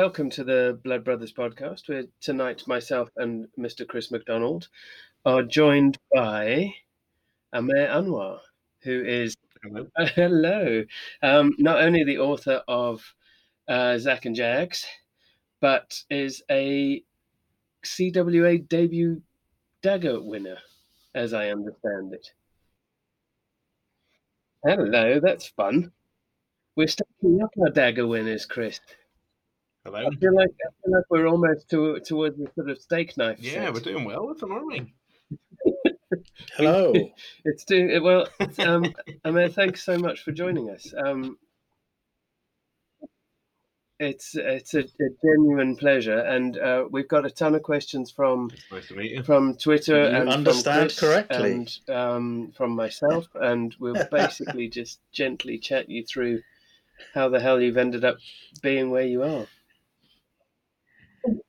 welcome to the Blood Brothers podcast. Where tonight, myself and Mr. Chris McDonald are joined by Amer Anwar, who is Hello. hello, um, not only the author of uh, Zaq and Jags, but is a CWA debut dagger winner, as I understand it. Hello, that's fun. We're stacking up our dagger winners, Chris. Hello. I feel like I feel like we're almost to, towards the sort of steak knife. Yeah, set. we're doing well with them, aren't we? Hello. It's doing well. Um, Amer, thanks so much for joining us. Um, it's it's a, a genuine pleasure, and uh, we've got a ton of questions from Nice to meet you. from Twitter You and understand from Chris correctly. and um, from myself, and we'll basically just gently chat you through how the hell you've ended up being where you are.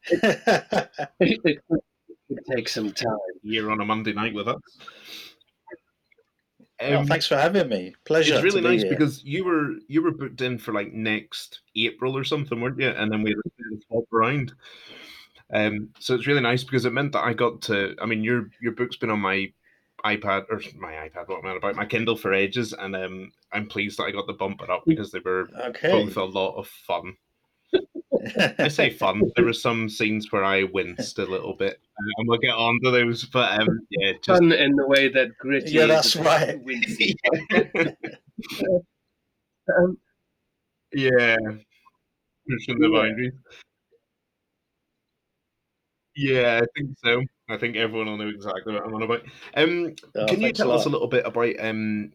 it could take some time. You're on a Monday night with us. Oh, Um, thanks for having me. Pleasure. it's really to be nice here. because you were you were booked in for like next April or something, weren't you? And then we had to swap around. Um, so it's really nice because it meant that I got to. I mean, your your book's been on my iPad or my iPad. What am I about? My Kindle for ages, and um, I'm pleased that I got the bumper up because they were okay. both a lot of fun. I say fun. There were some scenes where I winced a little bit, uh, and we'll get on to those. But um, yeah, just Fun in the way that gritty. Yeah, that's right. wincy. Um, yeah, pushing the Yeah. boundaries. Yeah, I think so. I think everyone will know exactly what I'm on about. Um, Oh, can you thanks a tell us a little bit about um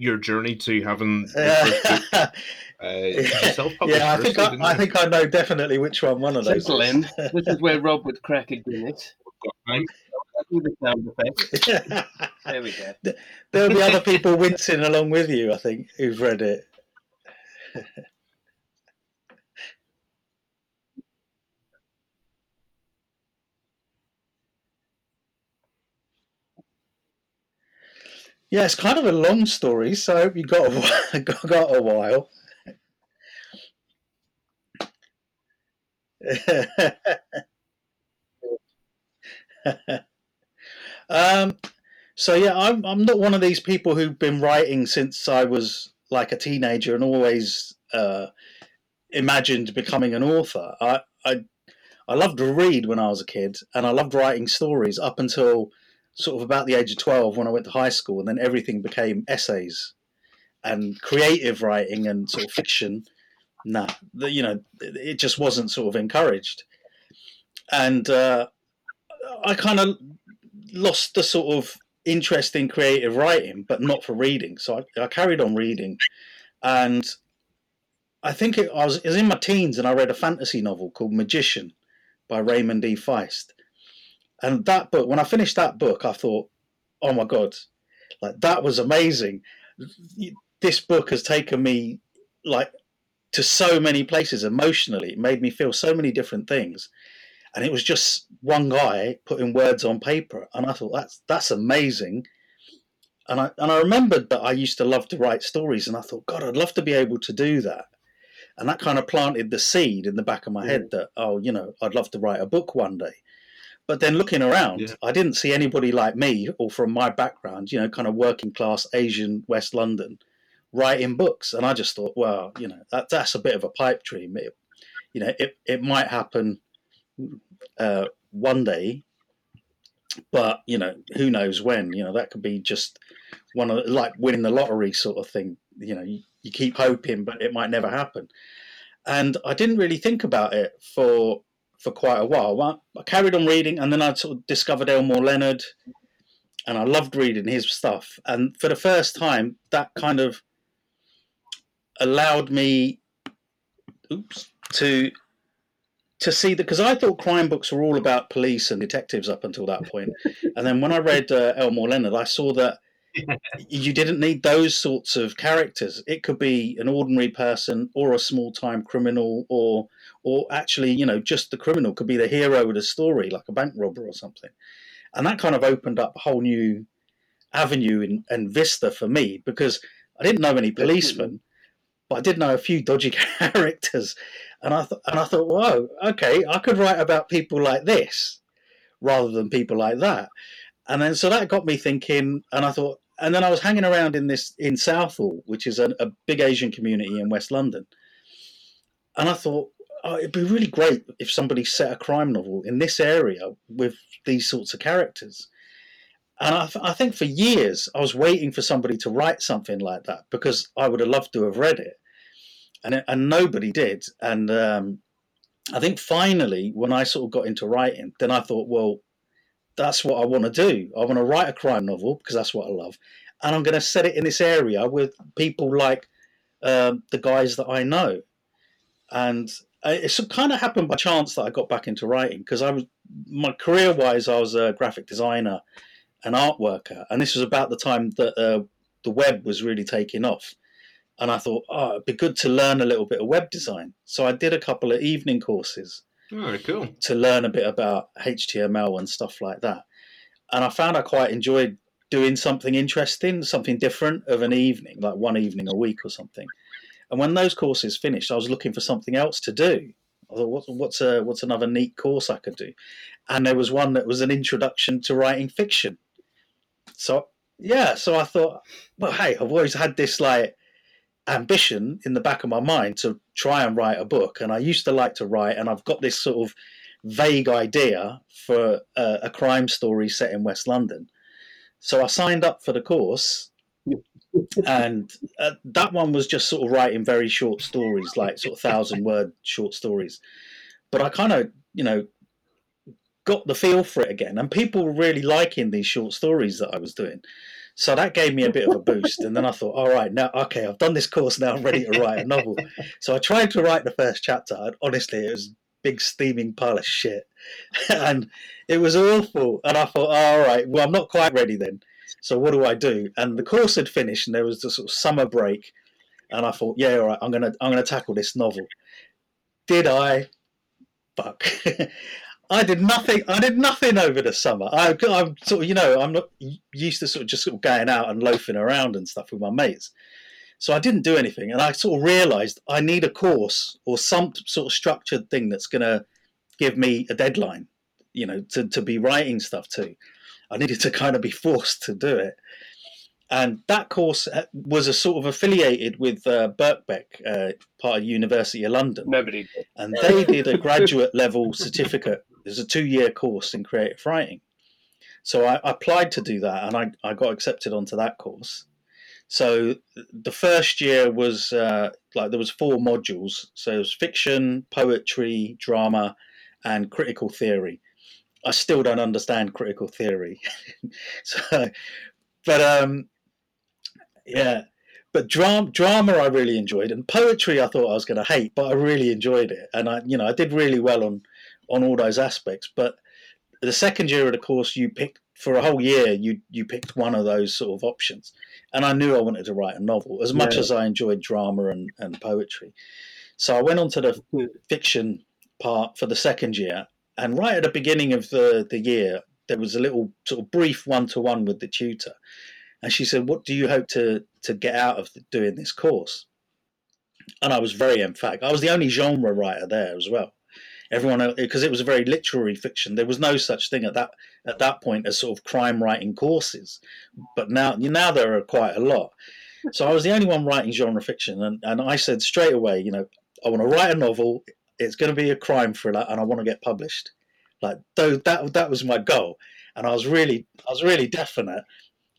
your journey to having your first book, uh, self-published? yeah, I think I, I think I know definitely which one one of those. Settle is. This is where Rob would crack a Guinness. The sound effect. There we go. There'll be other people wincing along with you, I think, who've read it. Yeah, it's kind of a long story, so I hope you got a, whi- got, got a while. um, so yeah, I'm I'm not one of these people who've been writing since I was like a teenager and always uh, imagined becoming an author. I, I I loved to read when I was a kid, and I loved writing stories up until sort of about the age of twelve when I went to high school, and then everything became essays and creative writing and sort of fiction. Nah, the, you know, it just wasn't sort of encouraged, and uh, I kind of lost the sort of interest in creative writing, but not for reading. So I, I carried on reading, and I think it, I was, it was in my teens, and I read a fantasy novel called Magician by Raymond E. Feist. And that book, when I finished that book, I thought, "Oh my god, like that was amazing." This book has taken me like to so many places emotionally. It made me feel so many different things. And it was just one guy putting words on paper. And i thought that's that's amazing. And i and i remembered that i used to love to write stories and i thought god i'd love to be able to do that. And that kind of planted the seed in the back of my head mm. that oh you know i'd love to write a book one day but then looking around Yeah. i didn't see anybody like me or from my background you know kind of working class asian west london writing books and i just thought well you know that, that's a bit of a pipe dream it, you know it, it might happen uh, one day, but you know who knows when. You know that could be just one of like winning the lottery sort of thing. You know you, you keep hoping, but it might never happen. And I didn't really think about it for for quite a while. Well, I carried on reading, and then I sort of discovered Elmore Leonard, and I loved reading his stuff. And for the first time, that kind of allowed me, oops, to to see that because I thought crime books were all about police and detectives up until that point, and then when I read uh, Elmore Leonard, I saw that you didn't need those sorts of characters. It could be an ordinary person or a small time criminal, or or actually, you know, just the criminal could be the hero of the story, like a bank robber or something, and that kind of opened up a whole new avenue and, and vista for me because I didn't know any policemen, but I did know a few dodgy characters. And I th- and I thought, whoa, okay, I could write about people like this rather than people like that. And then so that got me thinking, and I thought, and then I was hanging around in this in Southall, which is a, a big Asian community in West London, and I thought oh, it'd be really great if somebody set a crime novel in this area with these sorts of characters. And I, th- I, think for years I was waiting for somebody to write something like that because I would have loved to have read it, and it, and nobody did. And um, I think finally, when I sort of got into writing, then I thought, well, that's what I want to do. I want to write a crime novel because that's what I love, and I'm going to set it in this area with people like um, the guys that I know, and it kind of happened by chance that I got back into writing because I was my career wise I was a graphic designer an art worker, and this was about the time that uh, the web was really taking off. And I thought, oh, it'd be good to learn a little bit of web design. So I did a couple of evening courses. Oh, cool. To learn a bit about HTML and stuff like that. And I found I quite enjoyed doing something interesting, something different of an evening, like one evening a week or something. And when those courses finished, I was looking for something else to do. I thought, what, what's a, what's another neat course I could do? And there was one that was an introduction to writing fiction. So yeah, so I thought, well, hey, I've always had this like ambition in the back of my mind to try and write a book, and I used to like to write, and I've got this sort of vague idea for a, a crime story set in West London. So I signed up for the course, and uh, that one was just sort of writing very short stories, like sort of thousand word short stories. But I kind of, you know, got the feel for it again, and people were really liking these short stories that I was doing. So that gave me a bit of a boost, and then I thought, all right, now okay, I've done this course, now I'm ready to write a novel. So I tried to write the first chapter, and honestly, it was big steaming pile of shit, and it was awful. And I thought, all right, well, I'm not quite ready then. So what do I do? And the course had finished, and there was the sort of summer break, and I thought, yeah, all right, I'm gonna I'm gonna tackle this novel. Did I? Fuck. I did nothing. I did nothing over the summer. I, am sort of, you know, I'm not used to sort of just sort of going out and loafing around and stuff with my mates. So I didn't do anything, and I sort of realised I need a course or some sort of structured thing that's going to give me a deadline, you know, to to be writing stuff to. I needed to kind of be forced to do it, and that course uh, was a sort of affiliated with uh, Birkbeck, uh, part of University of London. Nobody did. And they did a graduate level certificate there's a two year course in creative writing. So I, I applied to do that and I, I got accepted onto that course. So the first year was uh, like there was four modules. So it was fiction, poetry, drama, and critical theory. I still don't understand critical theory. so, but um, yeah, but drama, drama I really enjoyed, and poetry I thought I was going to hate, but I really enjoyed it, and I, you know, I did really well on on all those aspects. But the second year of the course, you picked for a whole year. You you picked one of those sort of options, and I knew I wanted to write a novel as much yeah. as I enjoyed drama and, and poetry. So I went on to the fiction part for the second year, and right at the beginning of the the year, there was a little sort of brief one to one with the tutor, and she said, "What do you hope to to get out of doing this course?" And I was very emphatic. I was the only genre writer there as well everyone uh, because it was a very literary fiction. There was no such thing at that at that point as sort of crime writing courses, but now now there are quite a lot. So I was the only one writing genre fiction, and, and I said straight away, you know, I want to write a novel. It's going to be a crime thriller, and I want to get published. Like though that that was my goal, and I was really I was really definite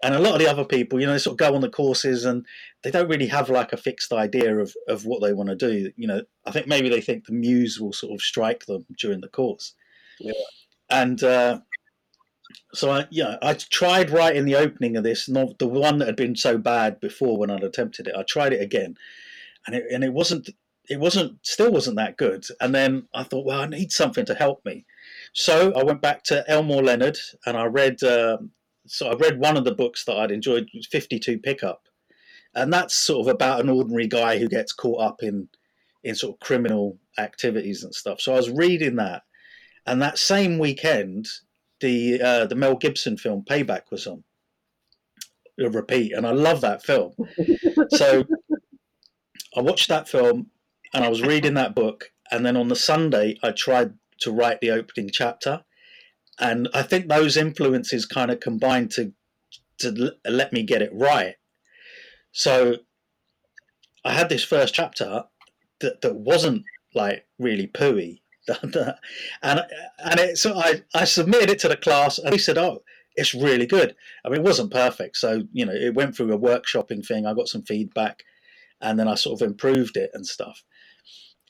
and a lot of the other people, you know, they sort of go on the courses and they don't really have like a fixed idea of, of what they want to do. You know, I think maybe they think the muse will sort of strike them during the course. Yeah. And uh, so I, yeah, I tried writing the opening of this, not the one that had been so bad before when I'd attempted it. I tried it again, and it and it wasn't, it wasn't, still wasn't that good. And then I thought, well, I need something to help me. So I went back to Elmore Leonard and I read um, so I read one of the books that I'd enjoyed, 52 Pickup, and that's sort of about an ordinary guy who gets caught up in in sort of criminal activities and stuff. So I was reading that, and that same weekend, the uh, the Mel Gibson film Payback was on a repeat, and I love that film. so I watched that film, and I was reading that book, and then on the Sunday I tried to write the opening chapter, and I think those influences kind of combined to to let me get it right. So I had this first chapter that, that wasn't like really pooey. and and it, so I, I submitted it to the class and they said, oh, it's really good. I mean, it wasn't perfect. So, you know, it went through a workshopping thing. I got some feedback and then I sort of improved it and stuff.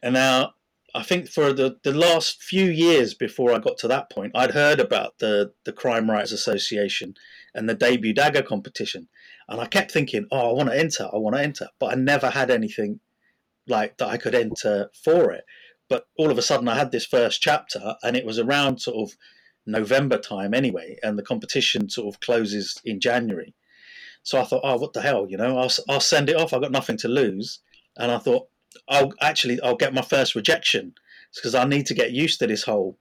And now I think for the, the last few years before I got to that point, I'd heard about the, the Crime Writers Association and the debut dagger competition. And I kept thinking, oh, I want to enter, I want to enter. But I never had anything like that I could enter for it. But all of a sudden, I had this first chapter, and it was around sort of November time anyway, and the competition sort of closes in January. So I thought, oh, what the hell, you know, I'll, I'll send it off. I've got nothing to lose. And I thought, I'll actually, I'll get my first rejection because I need to get used to this whole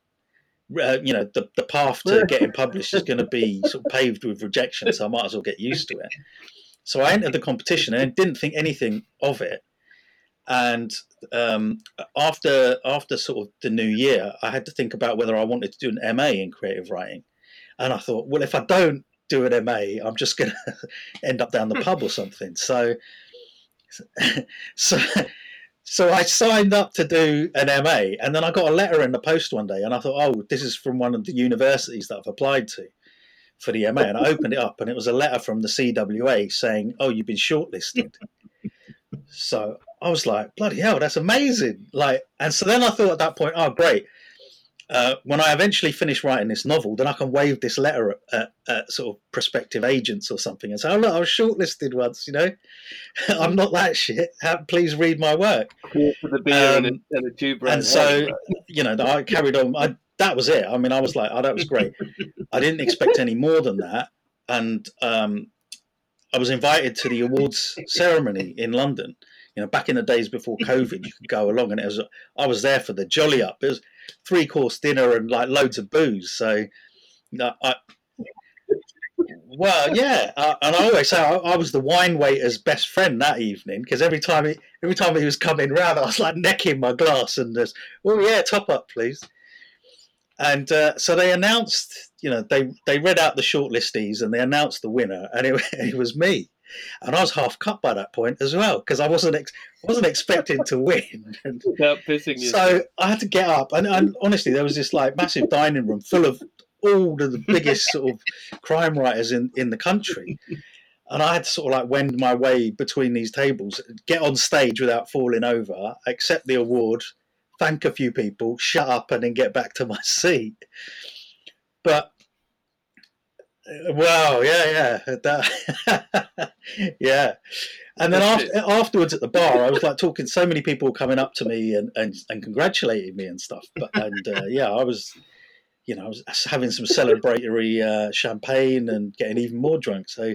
uh, you know the, the path to getting published is going to be sort of paved with rejection so i might as well get used to it. So i entered the competition and didn't think anything of it. And um, after after sort of the new year i had to think about whether i wanted to do an ma in creative writing. And i thought well if i don't do an ma i'm just going to end up down the pub or something. So so so I signed up to do an MA, and then I got a letter in the post one day, and I thought, oh, this is from one of the universities that I've applied to for the MA, and I opened it up, and it was a letter from the CWA saying, oh, you've been shortlisted. so I was like, bloody hell, that's amazing! Like, and so then I thought at that point, oh, great, uh, when I eventually finish writing this novel, then I can wave this letter at, at, at, sort of prospective agents or something and say, "Oh look, I was shortlisted once. You know, I'm not that shit. Please read my work." For the beer um, and, a, and, a tube and so, you know, I carried on. I, that was it. I mean, I was like, "Oh, that was great." I didn't expect any more than that, and um, I was invited to the awards ceremony in London. You know, back in the days before COVID, you could go along, and it was I was there for the jolly up. It was three course dinner and like loads of booze. So, no, I, well, yeah, uh, and I always say I, I, was the wine waiter's best friend that evening because every time he every time he was coming round, I was like necking my glass and just, oh yeah, top up, please. And uh, so they announced, you know, they they read out the shortlistees and they announced the winner, and it, it was me and I was half cut by that point as well because I wasn't ex- wasn't expecting to win. You. So I had to get up, and, and honestly, there was this like massive dining room full of all of the biggest sort of crime writers in in the country. And I had to sort of like wend my way between these tables, get on stage without falling over, accept the award, thank a few people, shut up, and then get back to my seat. But Wow, yeah, yeah, that, yeah. And then after, afterwards at the bar, I was like talking. So many people coming up to me and, and, and congratulating me and stuff. But and uh, yeah, I was, you know, I was having some celebratory uh, champagne and getting even more drunk. So,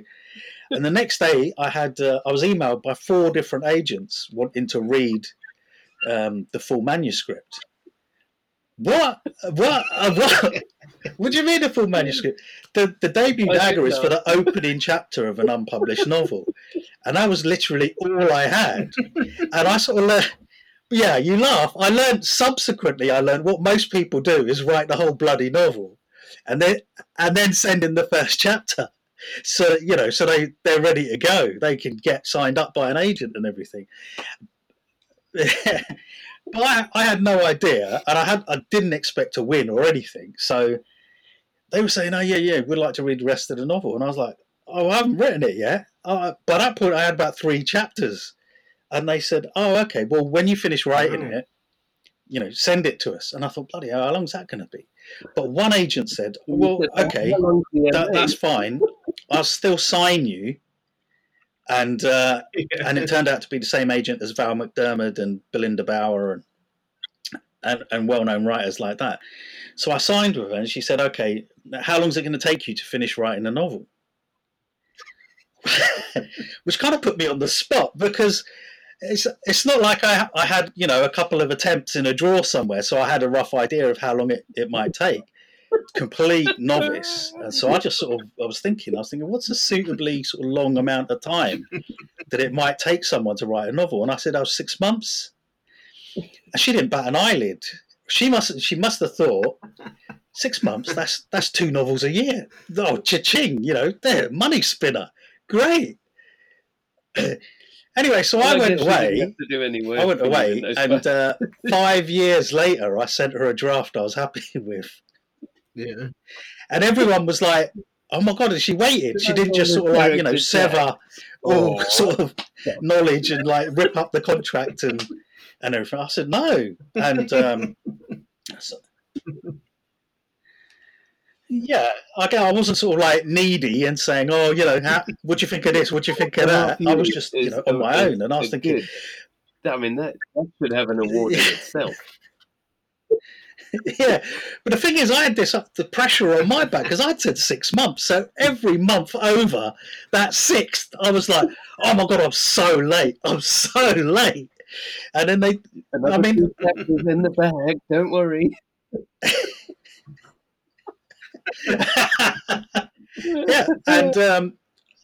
and the next day, I had uh, I was emailed by four different agents wanting to read um, the full manuscript. What? What? Uh, what? what do you mean a full manuscript? The the debut dagger is for the opening chapter of an unpublished novel, and that was literally all I had. And I sort of learned. Yeah, you laugh. I learned subsequently. I learned what most people do is write the whole bloody novel, and then and then send in the first chapter. So you know, so they they're ready to go. They can get signed up by an agent and everything. but I, I had no idea, and I had I didn't expect to win or anything. So they were saying, "Oh yeah, yeah, we'd like to read the rest of the novel," and I was like, "Oh, I haven't written it yet." Uh, by that point, I had about three chapters, and they said, "Oh, okay. Well, when you finish writing mm. it, you know, send it to us." And I thought, "Bloody hell, how long's that going to be?" But one agent said, "Well, okay, that, that's fine. I'll still sign you." And uh, and it turned out to be the same agent as Val McDermid and Belinda Bauer and and, and well-known writers like that. So I signed with her, and she said, "Okay, how long is it going to take you to finish writing a novel?" Which kind of put me on the spot because it's it's not like I I had you know a couple of attempts in a drawer somewhere, so I had a rough idea of how long it, it might take. Complete novice, and so I just sort of I was thinking I was thinking what's a suitably sort of long amount of time that it might take someone to write a novel, and I said I oh, was six months. and she didn't bat an eyelid. She must she must have thought six months. That's that's two novels a year. Oh, cha-ching! You know, there, money spinner. Great. anyway, so I Well, went she didn't away. to do any work I went away, and uh, five years later, I sent her a draft I was happy with, Yeah. and everyone was like, "Oh my god!" And she waited. She didn't just sort of like you know sever all sort of knowledge and like rip up the contract and and everything. I said no, and um, so- yeah, I I wasn't sort of like needy and saying, "Oh, you know, how, what do you think of this? What do you think of that?" I was just you know on my own, and I was thinking. I mean, that, that should have an award in itself. yeah. But the thing is, I had this up the pressure on my back because I'd said six months. So every month over that sixth, I was like, "Oh my god, I'm so late! I'm so late!" And then they, Another mean- in the bag. Don't worry. yeah, and um,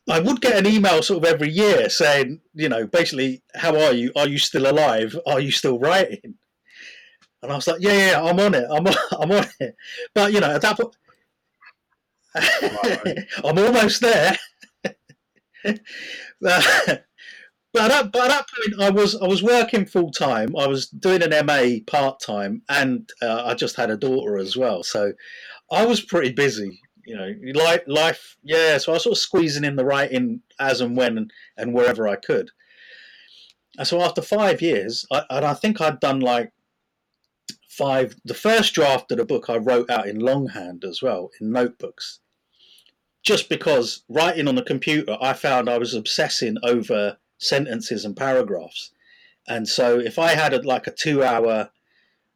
I would get an email sort of every year saying, you know, basically, how are you? Are you still alive? Are you still writing? And I was like, yeah, yeah, I'm on it. I'm on, I'm on it. But you know, at that point, I'm almost there. but, at, but at that point, I was I was working full time. I was doing an MA part time, and uh, I just had a daughter as well. So I was pretty busy. You know, life, life, yeah. So I was sort of squeezing in the writing as and when and, and wherever I could. And so after five years, I, and I think I'd done like five. The first draft of the book I wrote out in longhand as well in notebooks, just because writing on the computer, I found I was obsessing over sentences and paragraphs, and so if I had a, like a two-hour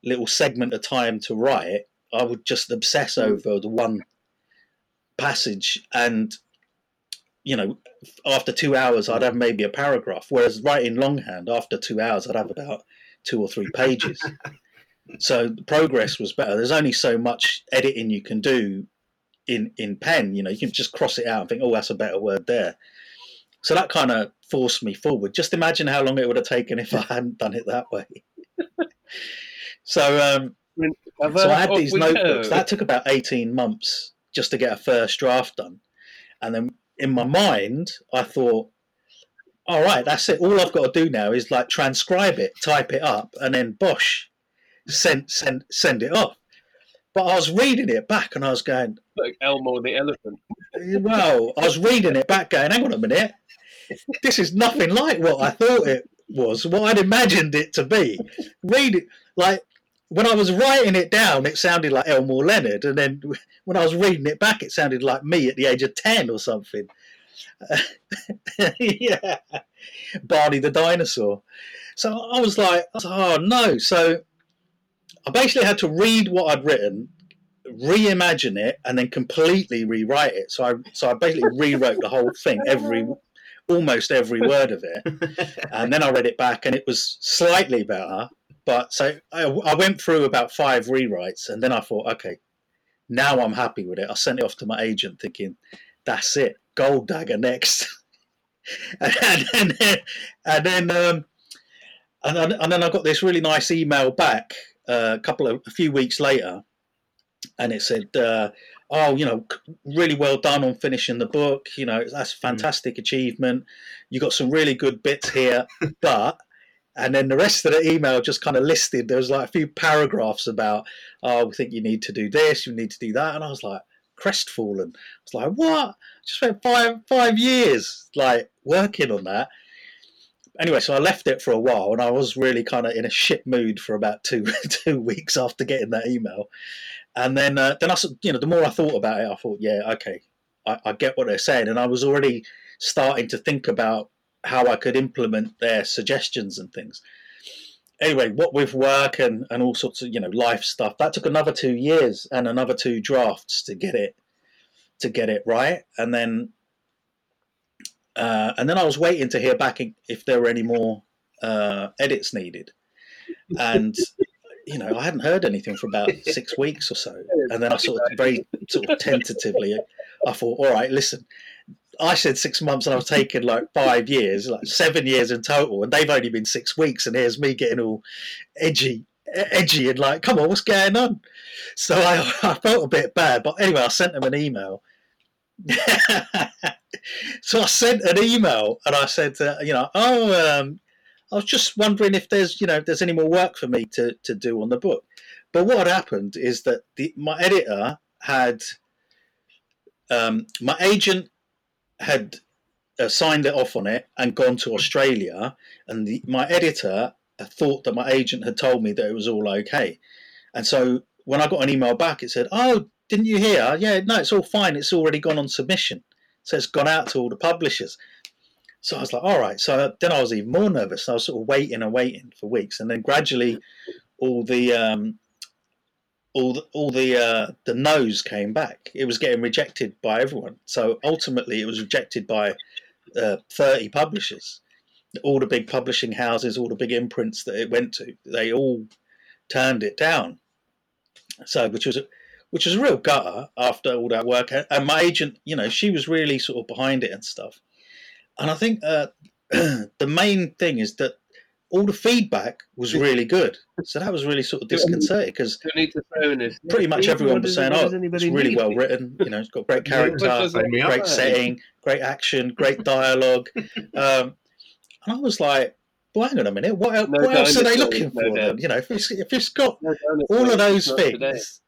little segment of time to write, I would just obsess hmm. over the one passage. And you know after two hours i'd have maybe a paragraph whereas writing longhand after two hours i'd have about two or three pages so the progress was better there's only so much editing you can do in in pen you know you can just cross it out and think oh that's a better word there so that kind of forced me forward just imagine how long it would have taken if i hadn't done it that way so um so I had these notebooks. That took about 18 months just to get a first draft done. And then in my mind, I thought, all right, that's it. All I've got to do now is like transcribe it, type it up, and then bosh, send send send it off. But I was reading it back and I was going, like Elmo the elephant. Eh, well, I was reading it back going, hang on a minute. This is nothing like what I thought it was, what I'd imagined it to be. Read it like when I was writing it down, it sounded like Elmore Leonard, and then when I was reading it back, it sounded like me at the age of ten or something. yeah, Barney the dinosaur. So I was like, I was like, oh no. So I basically had to read what I'd written, reimagine it, and then completely rewrite it. So I so I basically rewrote the whole thing, every almost every word of it, and then I read it back, and it was slightly better. But so I, I went through about five rewrites, and then I thought, okay, now I'm happy with it. I sent it off to my agent, thinking, that's it, gold dagger next. and, and then, and then, um, and then, and then I got this really nice email back a couple of a few weeks later, and it said, uh, "Oh, you know, really well done on finishing the book. You know, that's a fantastic achievement. You got some really good bits here, but." And then the rest of the email just kind of listed. There was like a few paragraphs about, "Oh, we think you need to do this, you need to do that," and I was like crestfallen. I was like, "What? I just spent five five years like working on that." Anyway, so I left it for a while, and I was really kind of in a shit mood for about two two weeks after getting that email. And then, uh, then I, you know, the more I thought about it, I thought, yeah, okay, I, I get what they're saying, and I was already starting to think about how I could implement their suggestions and things. Anyway, what with work and, and all sorts of you know life stuff, that took another two years and another two drafts to get it to get it right, and then uh, and then I was waiting to hear back if there were any more uh, edits needed. And you know, I hadn't heard anything for about six weeks or so. And then I sort of very sort of tentatively, I thought, all right, listen, I said six months, and I was taking like five years, like seven years in total, and they've only been six weeks, and here's me getting all edgy, edgy, and like, come on, what's going on? So I, I felt a bit bad, but anyway, I sent them an email. so I sent an email, and I said, uh, you know, oh, um, I was just wondering if there's, you know, if there's any more work for me to to do on the book. But what had happened is that the, my editor had um, my agent had uh, signed it off on it and gone to Australia, and the, my editor thought that my agent had told me that it was all okay. And so when I got an email back, it said, "Oh, didn't you hear? Yeah, no, it's all fine. It's already gone on submission, so it's gone out to all the publishers." So I was like, "All right." So then I was even more nervous. I was sort of waiting and waiting for weeks, and then gradually, all the um, all the, all the uh, the no's came back. It was getting rejected by everyone. So ultimately, it was rejected by uh, thirty publishers. All the big publishing houses, all the big imprints that it went to, they all turned it down. So, which was which was a real gutter after all that work. And my agent, you know, she was really sort of behind it and stuff. And I think uh, the main thing is that all the feedback was really good. So that was really sort of disconcerting because pretty much everyone was saying, "Oh, it's really well written. You know, it's got great character, great setting, great action, great dialogue." Um, and I was like, "Well, hang on a minute. What, else, what else are they looking for? Then? You know, if it's, if it's got all of those things."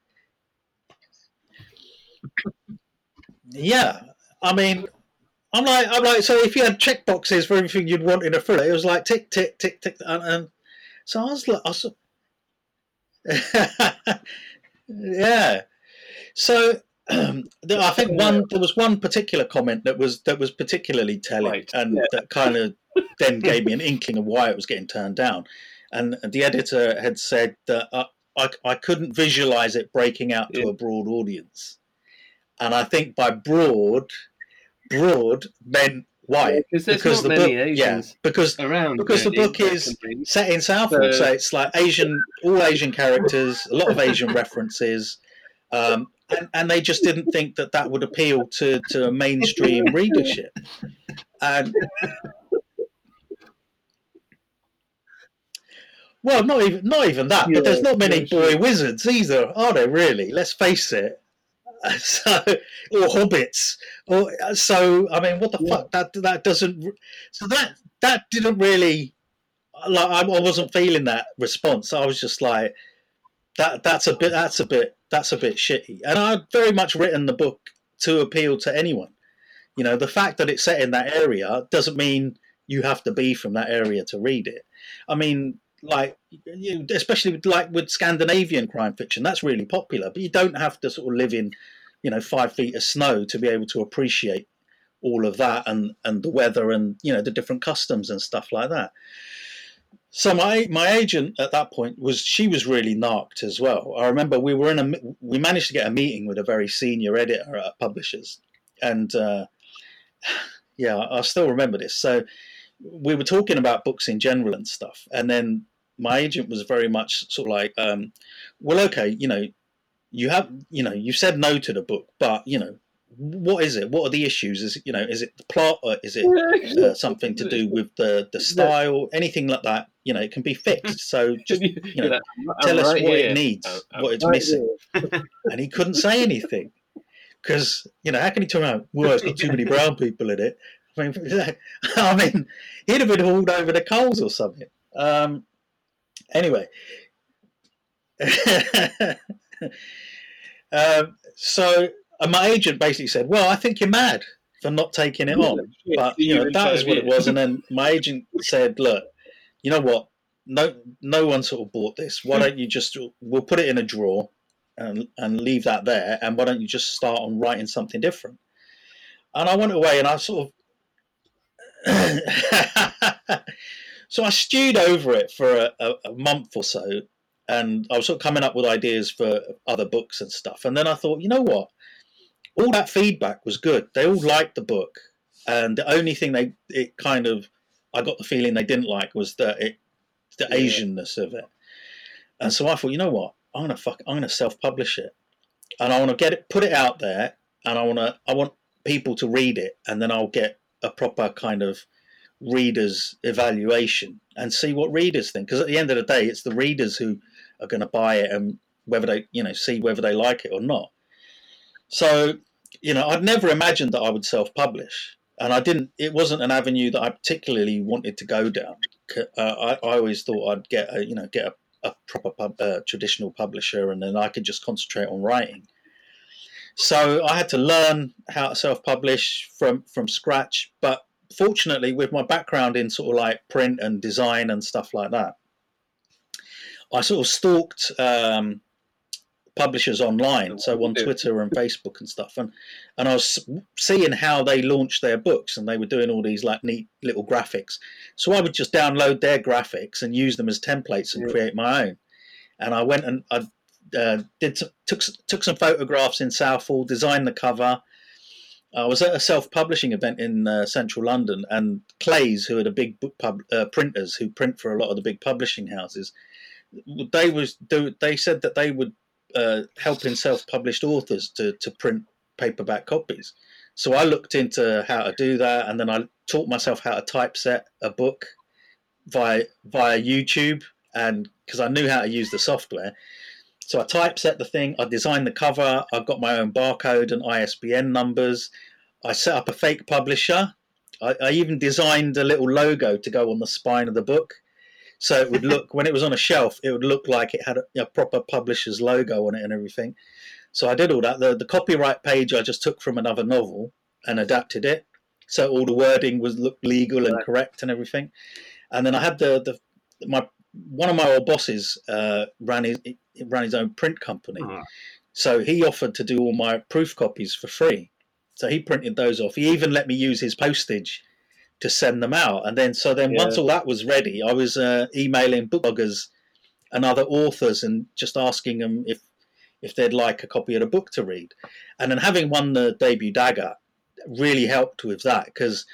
Yeah, I mean, I'm like, I'm like, so if you had check boxes for everything you'd want in a thriller, it was like tick, tick, tick, tick, and, and so I was like, I was, yeah. So um, I think one there was one particular comment that was that was particularly telling, right. and yeah. that kind of then gave me an inkling of why it was getting turned down. And the editor had said that I, I, I couldn't visualize it breaking out to yeah. a broad audience, and I think by broad broad meant white yeah, because the book, yeah, because around because the book is set in Southall, so, so, it's like Asian, all Asian characters, a lot of Asian references, um, and, and they just didn't think that that would appeal to to a mainstream readership, and. Well, not even not even that, yeah, but there's not many boy wizards either, are there? Really, let's face it. so or hobbits. Or so i mean what the yeah. fuck? That that doesn't so that that didn't really like I, wasn't feeling that response. I was just like that that's a bit that's a bit that's a bit shitty. And i've very much written the book to appeal to anyone. You know the fact that it's set in that area doesn't mean you have to be from that area to read it. I mean like you, especially with, like with Scandinavian crime fiction, that's really popular. But you don't have to sort of live in, you know, five feet of snow to be able to appreciate all of that and and the weather and you know the different customs and stuff like that. So my my agent at that point was she was really narked as well. I remember we were in a we managed to get a meeting with a very senior editor at Publishers, and uh, yeah, I still remember this. So we were talking about books in general and stuff, and then my agent was very much sort of like, um, well, okay, you know, you have, you know, you said no to the book, but you know, what is it? What are the issues? Is you know, is it the plot or is it uh, something to do with the the style? Anything like that, you know, it can be fixed. So just you know, tell us what it needs, what it's missing. and he couldn't say anything because you know, how can he turn around? Well, it's got too many brown people in it. I mean, I mean, he'd have been hauled over the coals or something. Um, anyway, um, so my agent basically said, "Well, I think you're mad for not taking it on." But you know that is what it was. And then my agent said, "Look, you know what? No, no one sort of bought this. Why don't you just we'll put it in a drawer." And, and leave that there, and why don't you just start on writing something different? And I went away and I sort of so I stewed over it for a, a, a, month or so, and I was sort of coming up with ideas for other books and stuff. And then I thought, you know what? All that feedback was good. They all liked the book, and the only thing they it kind of I got the feeling they didn't like was that it the yeah. Asianness of it. And so I thought, you know what? I'm gonna fuck. I'm gonna self-publish it, and I want to get it, put it out there, and I want to. I want people to read it, and then I'll get a proper kind of readers evaluation and see what readers think. Because at the end of the day, it's the readers who are going to buy it and whether they, you know, see whether they like it or not. So, you know, I'd never imagined that I would self-publish, and I didn't. It wasn't an avenue that I particularly wanted to go down. Uh, I, I always thought I'd get a, you know, get a, a proper pub, uh, traditional publisher, and then I could just concentrate on writing. So I had to learn how to self-publish from from scratch. But fortunately, with my background in sort of like print and design and stuff like that, I sort of stalked um, publishers online, so on Twitter and Facebook and stuff, and and I was seeing how they launched their books, and they were doing all these like neat little graphics. So I would just download their graphics and use them as templates and create my own. And I went and I uh, did took took some photographs in Southall, designed the cover. I was at a self-publishing event in uh, central London, and Clays, who are the big book pub, uh, printers who print for a lot of the big publishing houses, they was they said that they would uh, helping self-published authors to, to print paperback copies. So I looked into how to do that, and then I taught myself how to typeset a book via via YouTube, and because I knew how to use the software. So I typeset the thing, I designed the cover, I've got my own barcode and ISBN numbers. I set up a fake publisher. I, I even designed a little logo to go on the spine of the book. So it would look when it was on a shelf, it would look like it had a, a, proper publisher's logo on it and everything. So I did all that. The, the copyright page I just took from another novel and adapted it, so all the wording was looked legal and correct and everything. And then I had the the my one of my old bosses uh, ran his ran his own print company, uh-huh. so he offered to do all my proof copies for free. So he printed those off. He even let me use his postage to send them out. And then, so then yeah. once all that was ready, I was uh, emailing book bloggers and other authors and just asking them if if they'd like a copy of the book to read. And then having won the debut Dagger really helped with that because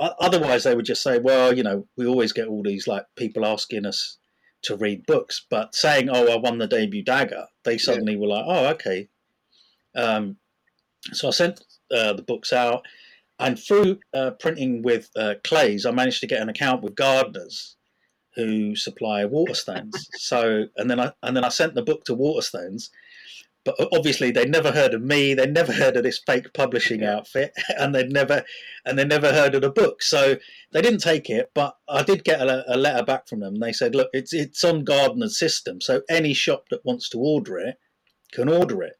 otherwise they would just say, well, you know, we always get all these like people asking us to read books, but saying, oh, I won the debut Dagger, they suddenly yeah. were like, oh, okay. Um, so I sent uh, the books out and through uh, printing with uh, Clays, I managed to get an account with Gardners who supply Waterstones. so, and then I and then I sent the book to Waterstones, but obviously they'd never heard of me. They'd never heard of this fake publishing outfit, and they'd never and they never heard of the book. So they didn't take it. But I did get a, a letter back from them. They said, "Look, it's it's on Gardners system, so any shop that wants to order it can order it."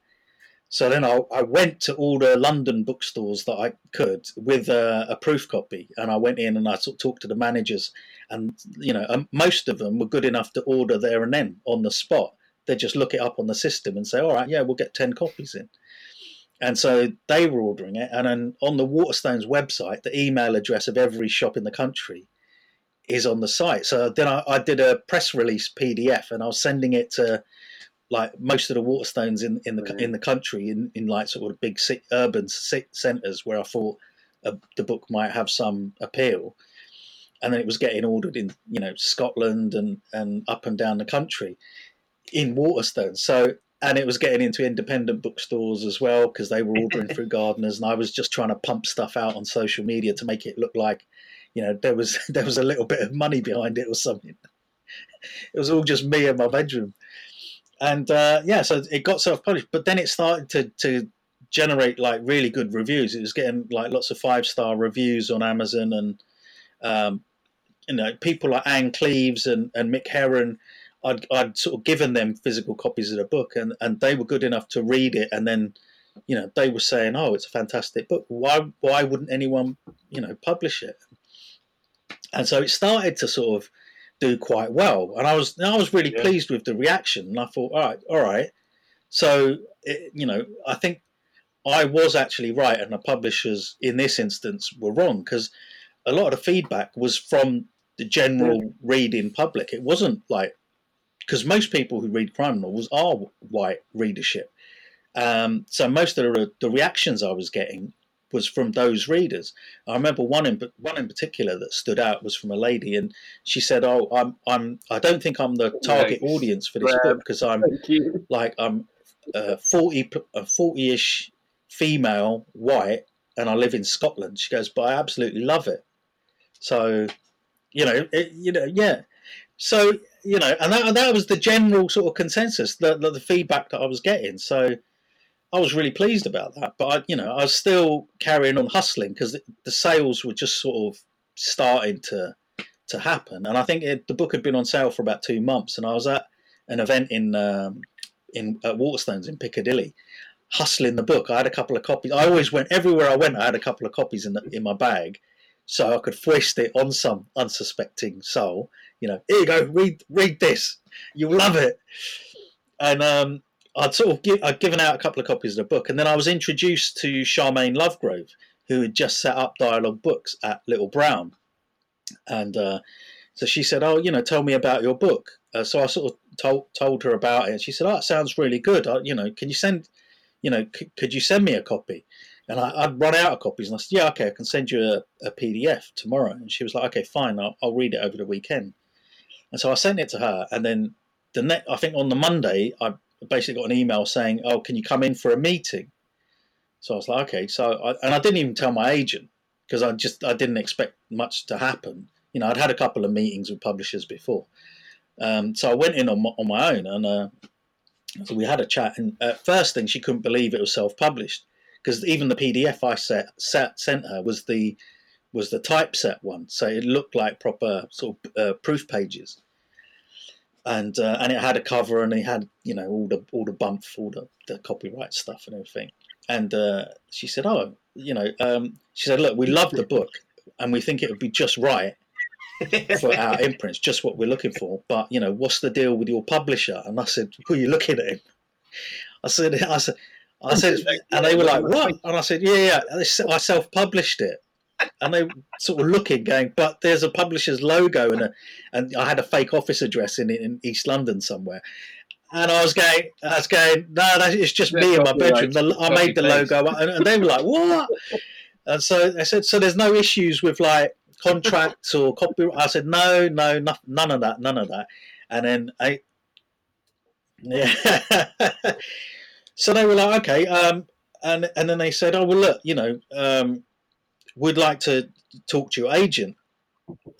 So then I, I, went to all the London bookstores that I could with a, a proof copy, and I went in and I sort of talked to the managers, and you know, um, most of them were good enough to order there and then on the spot. They just look it up on the system and say, "All right, yeah, we'll get ten copies in." And so they were ordering it, and then on the Waterstones website, the email address of every shop in the country is on the site. So then I, I did a press release PDF, and I was sending it to like most of the Waterstones in in the mm. in the country in, in like sort of big urban centres where I thought uh, the book might have some appeal, and then it was getting ordered in you know Scotland and and up and down the country in Waterstones. So and it was getting into independent bookstores as well because they were ordering through Gardners, and I was just trying to pump stuff out on social media to make it look like you know there was there was a little bit of money behind it or something. It was all just me in my bedroom and uh, yeah, so it got self-published, but then it started to to generate like really good reviews. It was getting like lots of five star reviews on Amazon, and um, you know people like Ann Cleeves and, and Mick Herron. I'd, I'd sort of given them physical copies of the book, and, and they were good enough to read it, and then you know they were saying, "Oh, it's a fantastic book. Why why wouldn't anyone you know publish it?" And so it started to sort of do quite well, and I was I was really yeah. pleased with the reaction. And I thought, all right, all right. So it, you know, I think I was actually right, and the publishers in this instance were wrong because a lot of the feedback was from the general reading public. It wasn't like because most people who read crime novels are white readership. Um, so most of the, the reactions I was getting was from those readers. I remember one in one in particular that stood out was from a lady, and she said, "Oh, I'm I'm I don't think I'm the target nice. audience for this Grab. book because I'm like I'm uh, 40 a 40ish female white and I live in Scotland. She goes, but I absolutely love it. So, you know, it, you know, yeah. So you know, and that, that was the general sort of consensus, the, the, the feedback that I was getting. So I was really pleased about that. But I, you know, I was still carrying on hustling because the, the, sales were just sort of starting to to happen. And I think it, the book had been on sale for about two months, and I was at an event in um, in at Waterstones in Piccadilly, hustling the book. I had a couple of copies. I always went everywhere I went. I had a couple of copies in the, in my bag, so I could foist it on some unsuspecting soul you know, here you go, read read this, you'll love it. And um, I'd sort of give, I'd given out a couple of copies of the book, and then I was introduced to Sharmaine Lovegrove, who had just set up Dialogue Books at Little Brown, and uh, so she said, "Oh, you know, tell me about your book." Uh, so I sort of told told her about it, and she said, "Oh, it sounds really good. I, you know, can you send, you know, c- could you send me a copy?" And I, would run out of copies, and I said, "Yeah, okay, I can send you a, a PDF tomorrow." And she was like, "Okay, fine, I'll, I'll read it over the weekend." And so I sent it to her, and then the next, I think on the Monday, I basically got an email saying, "Oh, can you come in for a meeting?" So I was like, "Okay." So I, and I didn't even tell my agent because I just I didn't expect much to happen. You know, I'd had a couple of meetings with publishers before, um, so I went in on my, on my own, and uh, so we had a chat. And first thing, she couldn't believe it was self-published because even the PDF I set, set sent her was the was the typeset one, so it looked like proper sort of uh, proof pages and uh, and it had a cover and it had you know all the all the bump all the, the copyright stuff and everything and uh, she said oh you know um, she said look we love the book and we think it would be just right for our imprints just what we're looking for but you know what's the deal with your publisher and i said who are you looking at him i said i said I said, and they were like, "What?" And I said, "Yeah, yeah, I self-published it." And they sort of looking, going, but there's a publisher's logo and a, and I had a fake office address in in East London somewhere. And I was going, I was going, no, it's just me in my bedroom. The, I made the logo, and, and they were like, what? And so they said, so there's no issues with like contracts or copyright. I said, no, no, no, none of that, none of that. And then I, yeah. so they were like, okay, um, and and then they said, oh well, look, you know, um, would like to talk to your agent.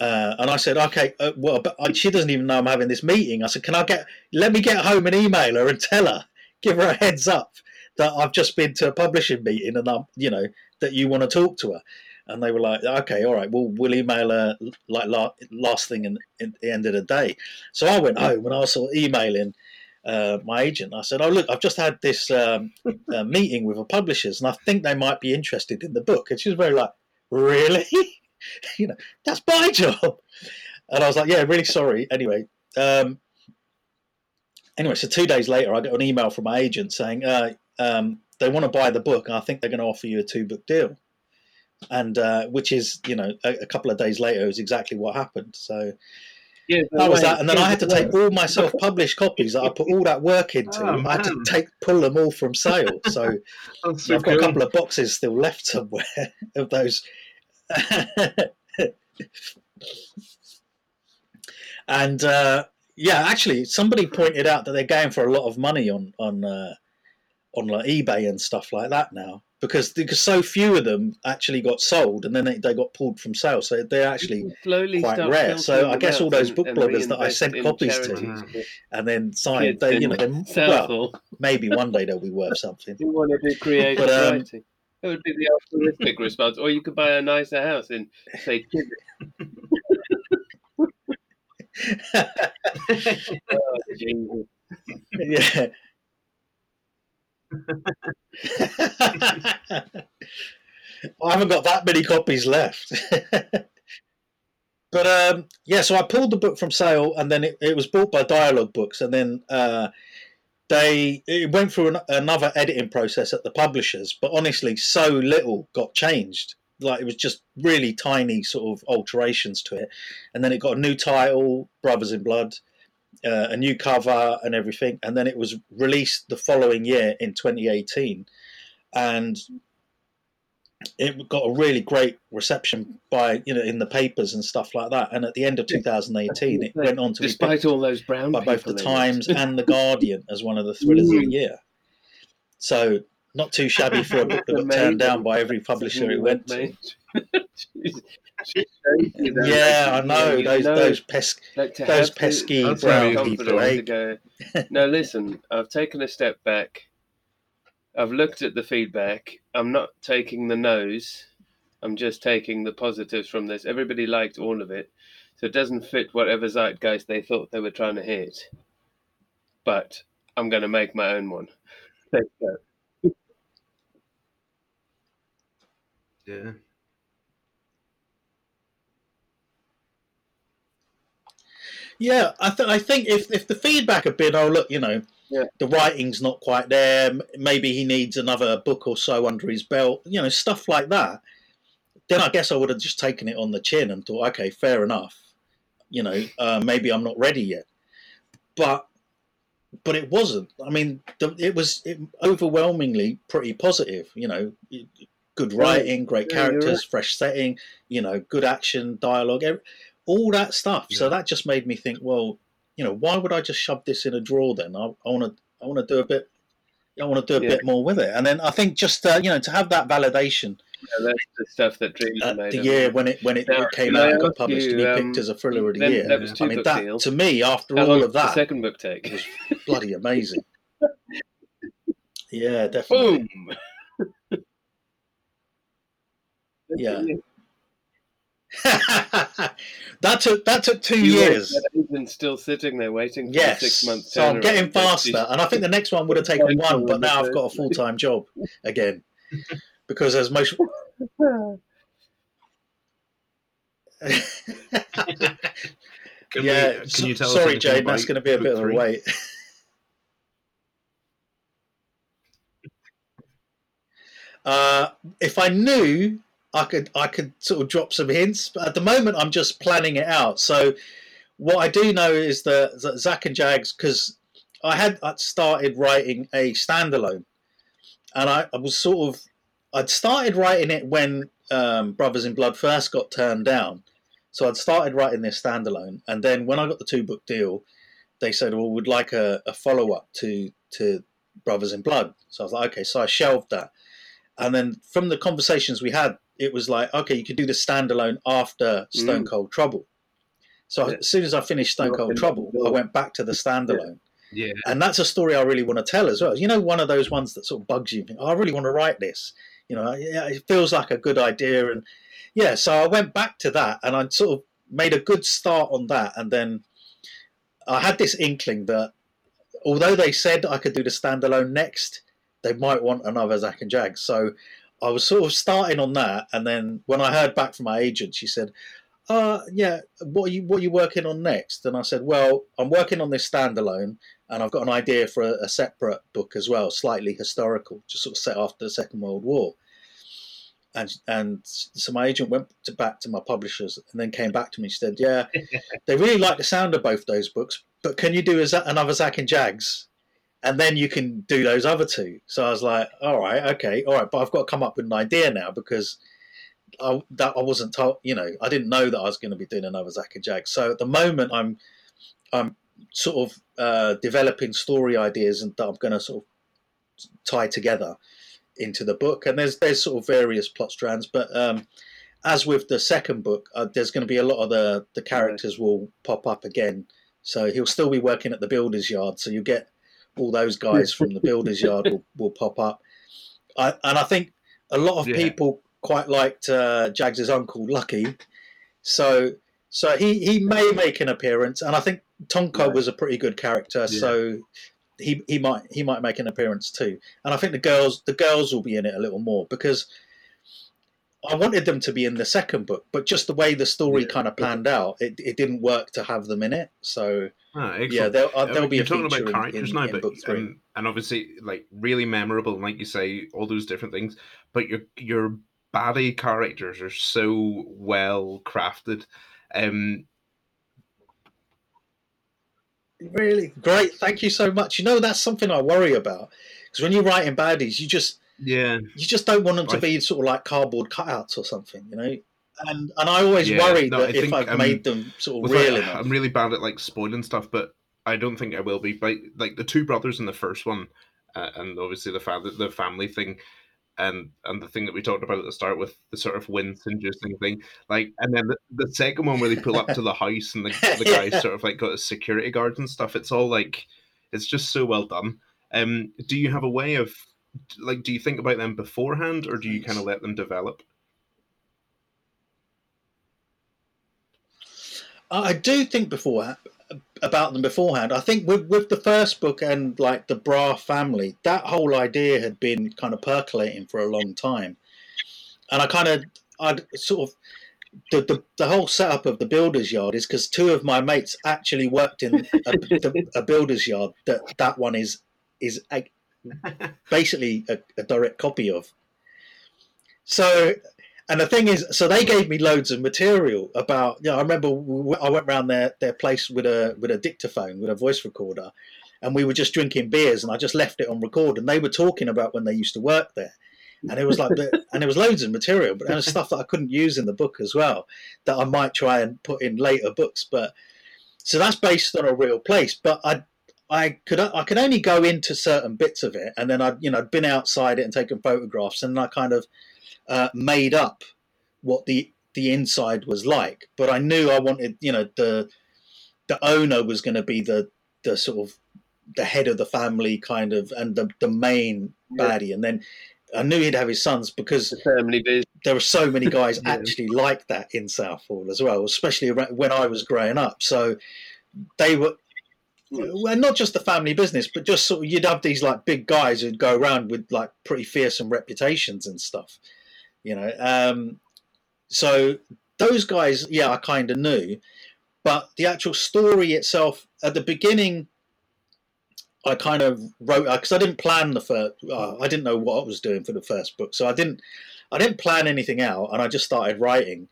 Uh, and I said, okay, uh, well, but she doesn't even know I'm having this meeting. I said, can I get, let me get home and email her and tell her, give her a heads up that I've just been to a publishing meeting and I'm, you know, that you want to talk to her. And they were like, okay, all right, well, we'll email her like last thing in, in the end of the day. So I went home and I was sort of emailing uh, my agent. I said, "Oh, look, I've just had this um, uh, meeting with a publishers, and I think they might be interested in the book." And she was very like, really? you know, that's my job. And I was like, yeah, really sorry. Anyway, um, anyway, so two days later, I got an email from my agent saying uh, um, they want to buy the book, and I think they're going to offer you a two book deal. And uh, which is, you know, a, a, couple of days later, is exactly what happened. So yeah, that was that, and then I had to take all my self-published copies that I put all that work into. Oh, I had to take pull them all from sale. So, so I've got a couple of boxes still left somewhere of those and uh, yeah, actually, somebody pointed out that they're going for a lot of money on on uh, on like eBay and stuff like that now because because so few of them actually got sold and then they, they got pulled from sale, so they're actually Slowly quite rare. So I guess all those book bloggers that I sent copies to and then signed, they you know, well, maybe one day they'll be worth something. You want to do creative but, um, writing. It would be the altruistic response, or you could buy a nicer house in, say, oh, yeah. I haven't got that many copies left. but um, yeah, so I pulled the book from sale, and then it, it was bought by Dialogue Books, and then uh, they it went through an, another editing process at the publishers, but honestly, so little got changed. Like it was just really tiny sort of alterations to it, and then it got a new title, Brothers in Blood, uh, a new cover, and everything, and then it was released the following year in 2018, and it got a really great reception by you know in the papers and stuff like that. And at the end of 2018, it went on to despite be all those brown by both the Times and the Guardian as one of the thrillers of the mm. year. So not too shabby for a book that got turned down by every publisher it went to. She's- she's showing you that, Yeah, I know those know, those pes- those pesky brown people. Eh? go, no, listen, I've taken a step back. I've looked at the feedback. I'm not taking the no's. I'm just taking the positives from this. Everybody liked all of it. So it doesn't fit whatever zeitgeist they thought they were trying to hit. But I'm going to make my own one. There you go. Yeah. Yeah, I, th- I think if, if the feedback had been, oh look, you know, Yeah. the writing's not quite there, maybe he needs another book or so under his belt, you know, stuff like that, then I guess I would have just taken it on the chin and thought, okay, fair enough, you know, uh, maybe I'm not ready yet, but but it wasn't. I mean, the, it was it, overwhelmingly pretty positive, you know. Good writing, great yeah, characters, fresh setting, you know, good action, dialogue, ev- all that stuff. So that just made me think, well, you know, why would I just shove this in a drawer then? I want to, I want to do a bit, I want to do a Yeah. bit more with it. And then I think just uh, you know to have that validation Yeah, that's the stuff that dreams uh, made the year when it when it Now, came out and got published you, and he um, picked as a thriller of the then year. that was two I mean book that deal. to me after How all of that second book take? was bloody amazing. Yeah, definitely. Boom. Yeah. that took that took two You years. that agent still sitting there waiting for Yes. six months. So I'm getting faster, and I think the next one would have taken one, but now I've got a full time job again because as most. Can yeah, we, can so- you tell sorry, anything Jane, that's going to be a book bit of a wait. uh, if I knew, I could I could sort of drop some hints, but at the moment I'm just planning it out. So what I do know is that, that Zaq and Jags, because I had I'd started writing a standalone, and I, I was sort of I'd started writing it when um, Brothers in Blood first got turned down. So I'd started writing this standalone, and then when I got the two book deal, they said, "Well, we'd like a, a follow up to to Brothers in Blood." So I was like, "Okay." So I shelved that, and then from the conversations we had, it was like, "Okay, you could do the standalone after Stone Mm. Cold Trouble." So Yeah. as soon as I finished Stone You're Cold Trouble, I went back to the standalone, Yeah. and that's a story I really want to tell as well. You know, one of those ones that sort of bugs you. think, oh, I really want to write this. You know, yeah, it feels like a good idea, and yeah. So I went back to that, and I sort of made a good start on that, and then I had this inkling that although they said I could do the standalone next, they might want another Zaq and Jag. So I was sort of starting on that, and then when I heard back from my agent, she said, "Uh, yeah, what are you what are you working on next?" And I said, "Well, I'm working on this standalone, and I've got an idea for a, a separate book as well, slightly historical, just sort of set after the Second World War." And and so my agent went to back to my publishers and then came back to me. and said, "Yeah, they really like the sound of both those books, but can you do another Zaq and Jags?" And then you can do those other two. So I was like, all right, okay, all right, but I've got to come up with an idea now because I, that I wasn't told, you know, I didn't know that I was going to be doing another Zaq and Jag. So at the moment, I'm I'm sort of uh, developing story ideas and that I'm going to sort of tie together into the book. And there's there's sort of various plot strands, but um, as with the second book, uh, there's going to be a lot of the the characters will pop up again. So he'll still be working at the builder's yard. So you get all those guys from the builder's yard will, will pop up. I, and I think a lot of Yeah. people quite liked uh, Jags' uncle Lucky, so so he, he may make an appearance. And I think Tonka Right. was a pretty good character, so he he might he might make an appearance too. And I think the girls the girls will be in it a little more because. I wanted them to be in the second book, but just the way the story Yeah. kind of panned out, it, it didn't work to have them in it. So Ah, yeah, there'll, uh, there'll be a talking feature about in- characters in, now, in but um, and obviously like really memorable, and like you say, all those different things. But your your baddie characters are so well crafted. Um, Really great. Thank you so much. You know, that's something I worry about because when you're writing baddies, you just yeah, you just don't want them to I- be sort of like cardboard cutouts or something, you know. And and I always Yeah, worry no, that I if think, I've um, made them sort of real that, enough, I'm really bad at like spoiling stuff, but I don't think I will be. Like like the two brothers in the first one, uh, and obviously the fa- the family thing, and and the thing that we talked about at the start with the sort of wince inducing thing, like, and then the, the second one where they pull up to the house and the, the guy Yeah. sort of like got his security guards and stuff. It's all like, it's just so well done. Um, do you have a way of like, do you think about them beforehand, or do you kind of let them develop? I do think before uh, about them beforehand. I think with with the first book and like the Brar family, that whole idea had been kind of percolating for a long time, and I kind of I'd sort of. The, the, the whole setup of the builder's yard is because two of my mates actually worked in a, the, a builder's yard that that one is is a, basically a, a direct copy of. So and the thing is, so they gave me loads of material about. You know, I remember I went round their, their place with a with a dictaphone with a voice recorder, and we were just drinking beers, and I just left it on record, and they were talking about when they used to work there, and it was like, and it was loads of material, but there was stuff that I couldn't use in the book as well, that I might try and put in later books. But so that's based on a real place, but I. I could I could only go into certain bits of it, and then I'd you know I'd been outside it and taken photographs, and I kind of uh, made up what the the inside was like. But I knew I wanted, you know, the the owner was going to be the the sort of the head of the family, kind of, and the the main Yeah. baddie. And then I knew he'd have his sons because The there were so many guys Yeah. actually like that in Southall as well, especially when I was growing up. So they were. Well, not just the family business, but just sort of you'd have these like big guys who'd go around with like pretty fearsome reputations and stuff, you know. Um, so those guys, yeah, I kind of knew, but the actual story itself at the beginning, I kind of wrote because I didn't plan the first. Uh, I didn't know what I was doing for the first book, so I didn't. I didn't plan anything out, and I just started writing,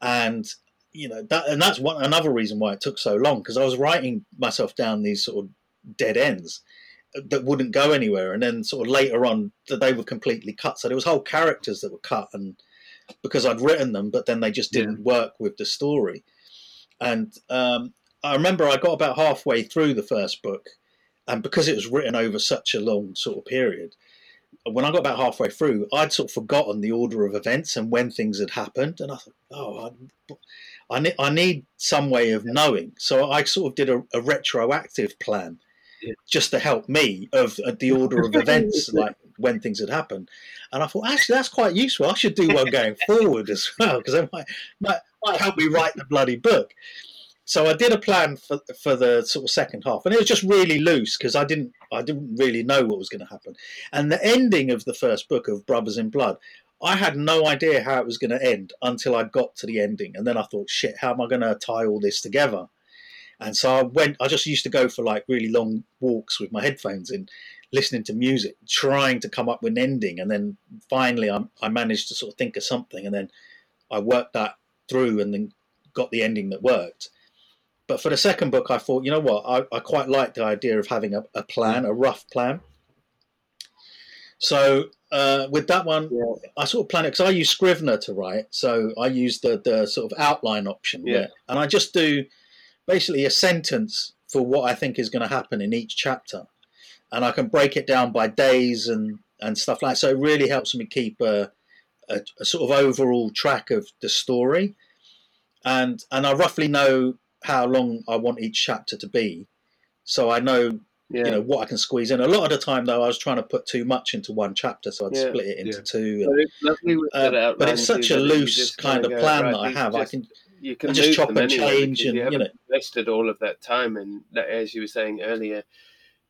and you know that, and that's one another reason why it took so long because I was writing myself down these sort of dead ends that wouldn't go anywhere, and then sort of later on that they were completely cut. So there was whole characters that were cut, and because I'd written them, but then they just didn't work with the story. And um, I remember I got about halfway through the first book, and because it was written over such a long sort of period, when I got about halfway through, I'd sort of forgotten the order of events and when things had happened, and I thought, oh, I, I, need, I need some way of knowing. So I sort of did a, a retroactive plan. Yeah. Just to help me of uh, the order of events, like when things had happened, and I thought actually that's quite useful. I should do one going forward as well because it might, might might help me write the bloody book. So I did a plan for for the sort of second half, and it was just really loose because I didn't I didn't really know what was going to happen. And the ending of the first book of Brothers in Blood, I had no idea how it was going to end until I got to the ending, and then I thought, shit, how am I going to tie all this together? And so I went. I just used to go for like really long walks with my headphones in, listening to music, trying to come up with an ending, and then finally I, I managed to sort of think of something, and then I worked that through, and then got the ending that worked. But for the second book, I thought, you know what, I, I quite like the idea of having a, a plan, a rough plan. So uh, with that one, Yeah. I sort of plan it because I use Scrivener to write, so I use the the sort of outline option, Yeah. where, and I just do basically a sentence for what I think is going to happen in each chapter, and I can break it down by days and and stuff like. That. So it really helps me keep a, a, a sort of overall track of the story, and and I roughly know how long I want each chapter to be, so I know Yeah. you know what I can squeeze in. A lot of the time, though, I was trying to put too much into one chapter, so I'd Yeah. split it into Yeah. two. So And, it's uh, but it's such a loose kind of go, plan right, that I these have. I can you can I just chop and anyway change and, you you haven't invested all of that time and as you were saying earlier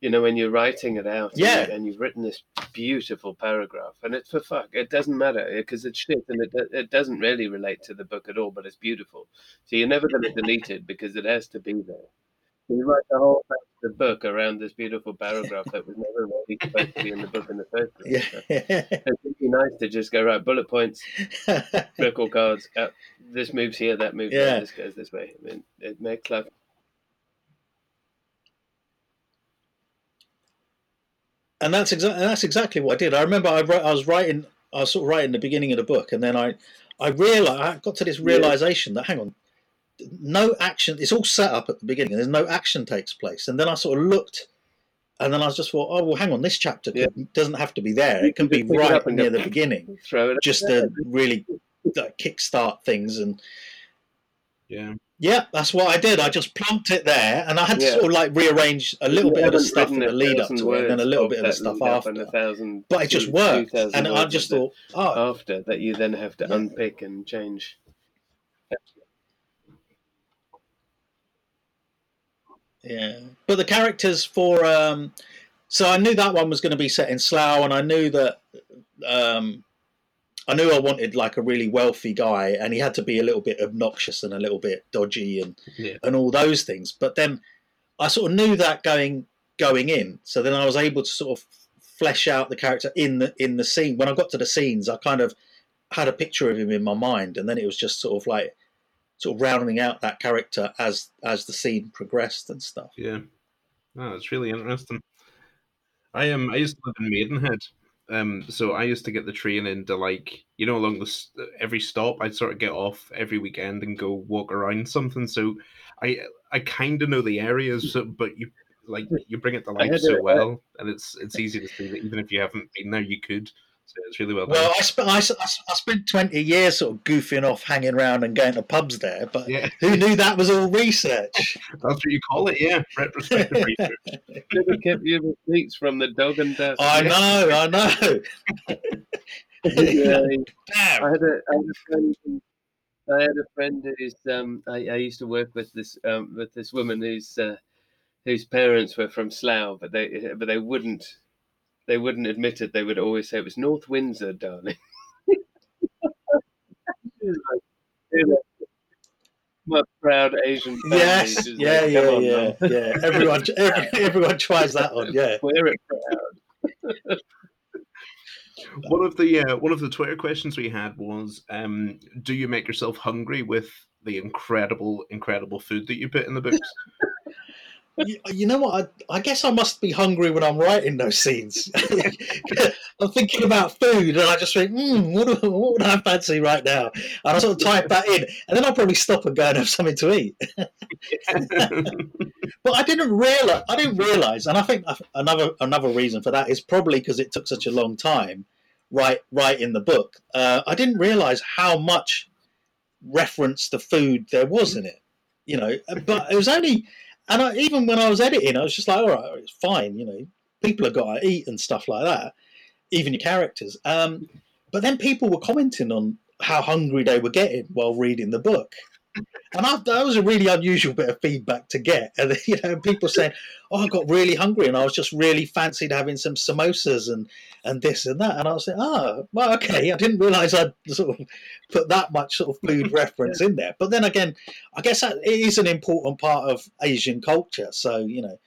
you know when you're writing it out and you- Yeah. and, you've written this beautiful paragraph and it's for fuck it doesn't matter because it's shit and it, it doesn't really relate to the book at all but it's beautiful so you're never going to delete it because it has to be there you write the whole the book around this beautiful paragraph that was never really supposed to be in the book in the first place So yeah. it's really nice to just go right bullet points record cards. Uh, this moves here, that moves Yeah. there, this goes this way. I mean, it makes life. and that's exactly that's exactly what I did. I remember I wrote, I was writing I was sort of writing the beginning of the book, and then I I realized I got to this realization that hang on, no action. It's all set up at the beginning, and there's no action takes place. And then I sort of looked And then I just thought, oh well, hang on, this chapter Yeah. could, doesn't have to be there. It can be Just pick it right up near go- the beginning, Throw it. just to really like, kickstart things. And Yeah. yeah, that's what I did. I just plunked it there, and I had to Yeah. sort of like rearrange a little You bit of the stuff in the lead up to it, and then a little bit of the stuff after. and thousand, But it just worked, and I just thought, oh, after that you then have to Yeah. unpick and change. Yeah, but the characters for um, so I knew that one was going to be set in Slough, and I knew that um, I knew I wanted like a really wealthy guy, and he had to be a little bit obnoxious and a little bit dodgy and Yeah. and all those things. But then I sort of knew that going going in, so then I was able to sort of flesh out the character in the in the scene. When I got to the scenes, I kind of had a picture of him in my mind, and then it was just sort of like sort of rounding out that character as as the scene progressed and stuff. Yeah. Oh, it's really interesting. I um I used to live in Maidenhead. Um so I used to get the train into like you know along the every stop I'd sort of get off every weekend and go walk around something so I I kind of know the areas so, but you like you bring it to life so well and it's it's easy to see that even if you haven't been there you could so it's really well done. Well, I, sp- I, s- I s- I spent 20 years sort of goofing off, hanging around and going to pubs there, but yeah, who knew that was all research? that's what you call it. Yeah, retrospective research. Should have kept your receipts from the dog and duck. I know, I know. Yeah, I had a, I had a friend. I had a friend who's. Um, I, I used to work with this um, with this woman whose uh, whose parents were from Slough, but they but they wouldn't they wouldn't admit it. They would always say it was North Windsor, darling. She was like, you know, my proud Asian family. Yes, yeah, like, yeah, "Come on, yeah, Mum." yeah. Everyone, every, everyone tries that one. Yeah. Wear it proud. One of the uh, one of the Twitter questions we had was, um, "Do you make yourself hungry with the incredible, incredible food that you put in the books?" You, you know what? I, I guess I must be hungry when I'm writing those scenes. I'm thinking about food, and I just think, mm, what, do- what would I fancy right now? And I sort of type that in, and then I'll probably stop and go and have something to eat. But I didn't realize. I didn't realize, and I think another another reason for that is probably because it took such a long time, right? Right in the book, uh, I didn't realize how much reference to food there was in it. You know, but it was only, and I, even when I was editing, I was just like, all right, it's fine. You know, people have got to eat and stuff like that, even your characters. Um, but then people were commenting on how hungry they were getting while reading the book. And I, that was a really unusual bit of feedback to get. And you know, people saying, "Oh, I got really hungry, and I was just really fancied having some samosas and and this and that." And I was like, "Oh, well, okay. I didn't realise I'd sort of put that much sort of food reference in there." But then again, I guess that it is an important part of Asian culture. So you know,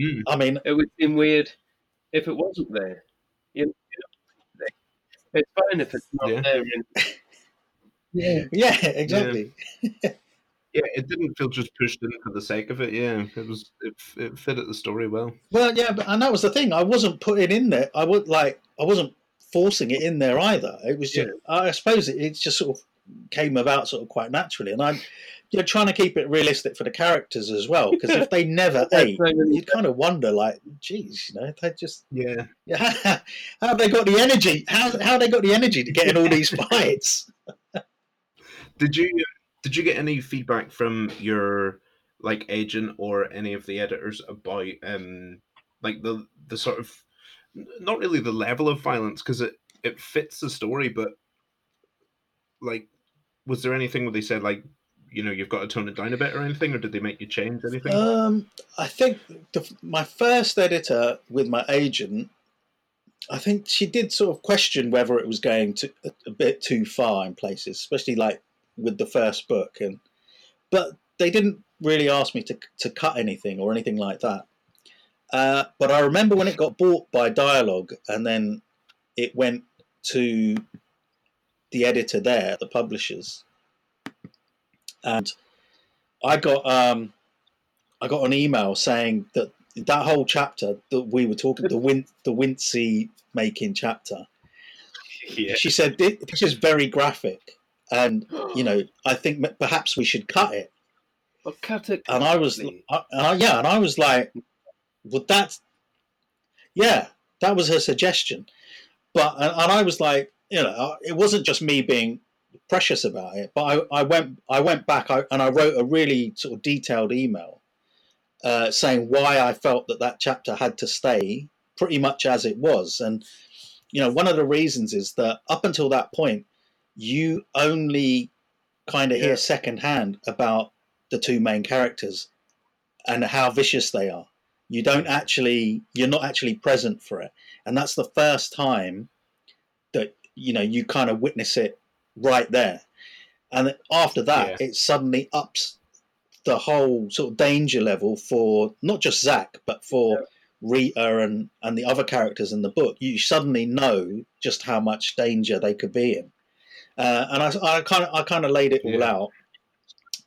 Mm. I mean, It would seem weird if it wasn't there. You know, it's fine if it's not Yeah. there. In, yeah. yeah, exactly. yeah, it didn't feel just pushed in for the sake of it. Yeah, it was it, it fit at the story well. Well, yeah, but, and that was the thing. I wasn't putting in there. I would like. I wasn't forcing it in there either. It was just. I suppose it, it just sort of came about sort of quite naturally, and I'm. You're trying to keep it realistic for the characters as well, because if they never ate, you'd kind of wonder, like, geez, you know, they just Yeah, yeah, how have they got the energy? How how have they got the energy to get in all these fights? Did you did you get any feedback from your like agent or any of the editors about um like the the sort of not really the level of violence because it it fits the story, but like was there anything where they said like you know you've got to tone it down a bit or anything, or did they make you change anything? Um, I think the, my first editor with my agent, I think she did sort of question whether it was going to a, a bit too far in places, especially like with the first book, and but they didn't really ask me to to cut anything or anything like that. Uh, but I remember when it got bought by Dialogue, and then it went to the editor there, the publishers, and I got um, I got an email saying that that whole chapter that we were talking the win the Wincy making chapter. yeah, She said this is very graphic, and you know I think perhaps we should cut it. Well, cut it. And I was. I, and I, yeah, and I was like, would that Yeah, that was her suggestion. But and, and I was like, you know, it wasn't just me being precious about it, but I, I went I went back I, and I wrote a really sort of detailed email uh, saying why I felt that that chapter had to stay pretty much as it was, and you know, one of the reasons is that up until that point, you only kind of Yeah. hear secondhand about the two main characters and how vicious they are. You don't actually, you're not actually present for it, and that's the first time that you know you kind of witness it right there. And after that, it suddenly ups the whole sort of danger level for not just Zaq, but for Rita and, and the other characters in the book. You suddenly know just how much danger they could be in. Uh, and I, I kind of I kind of laid it all Yeah. out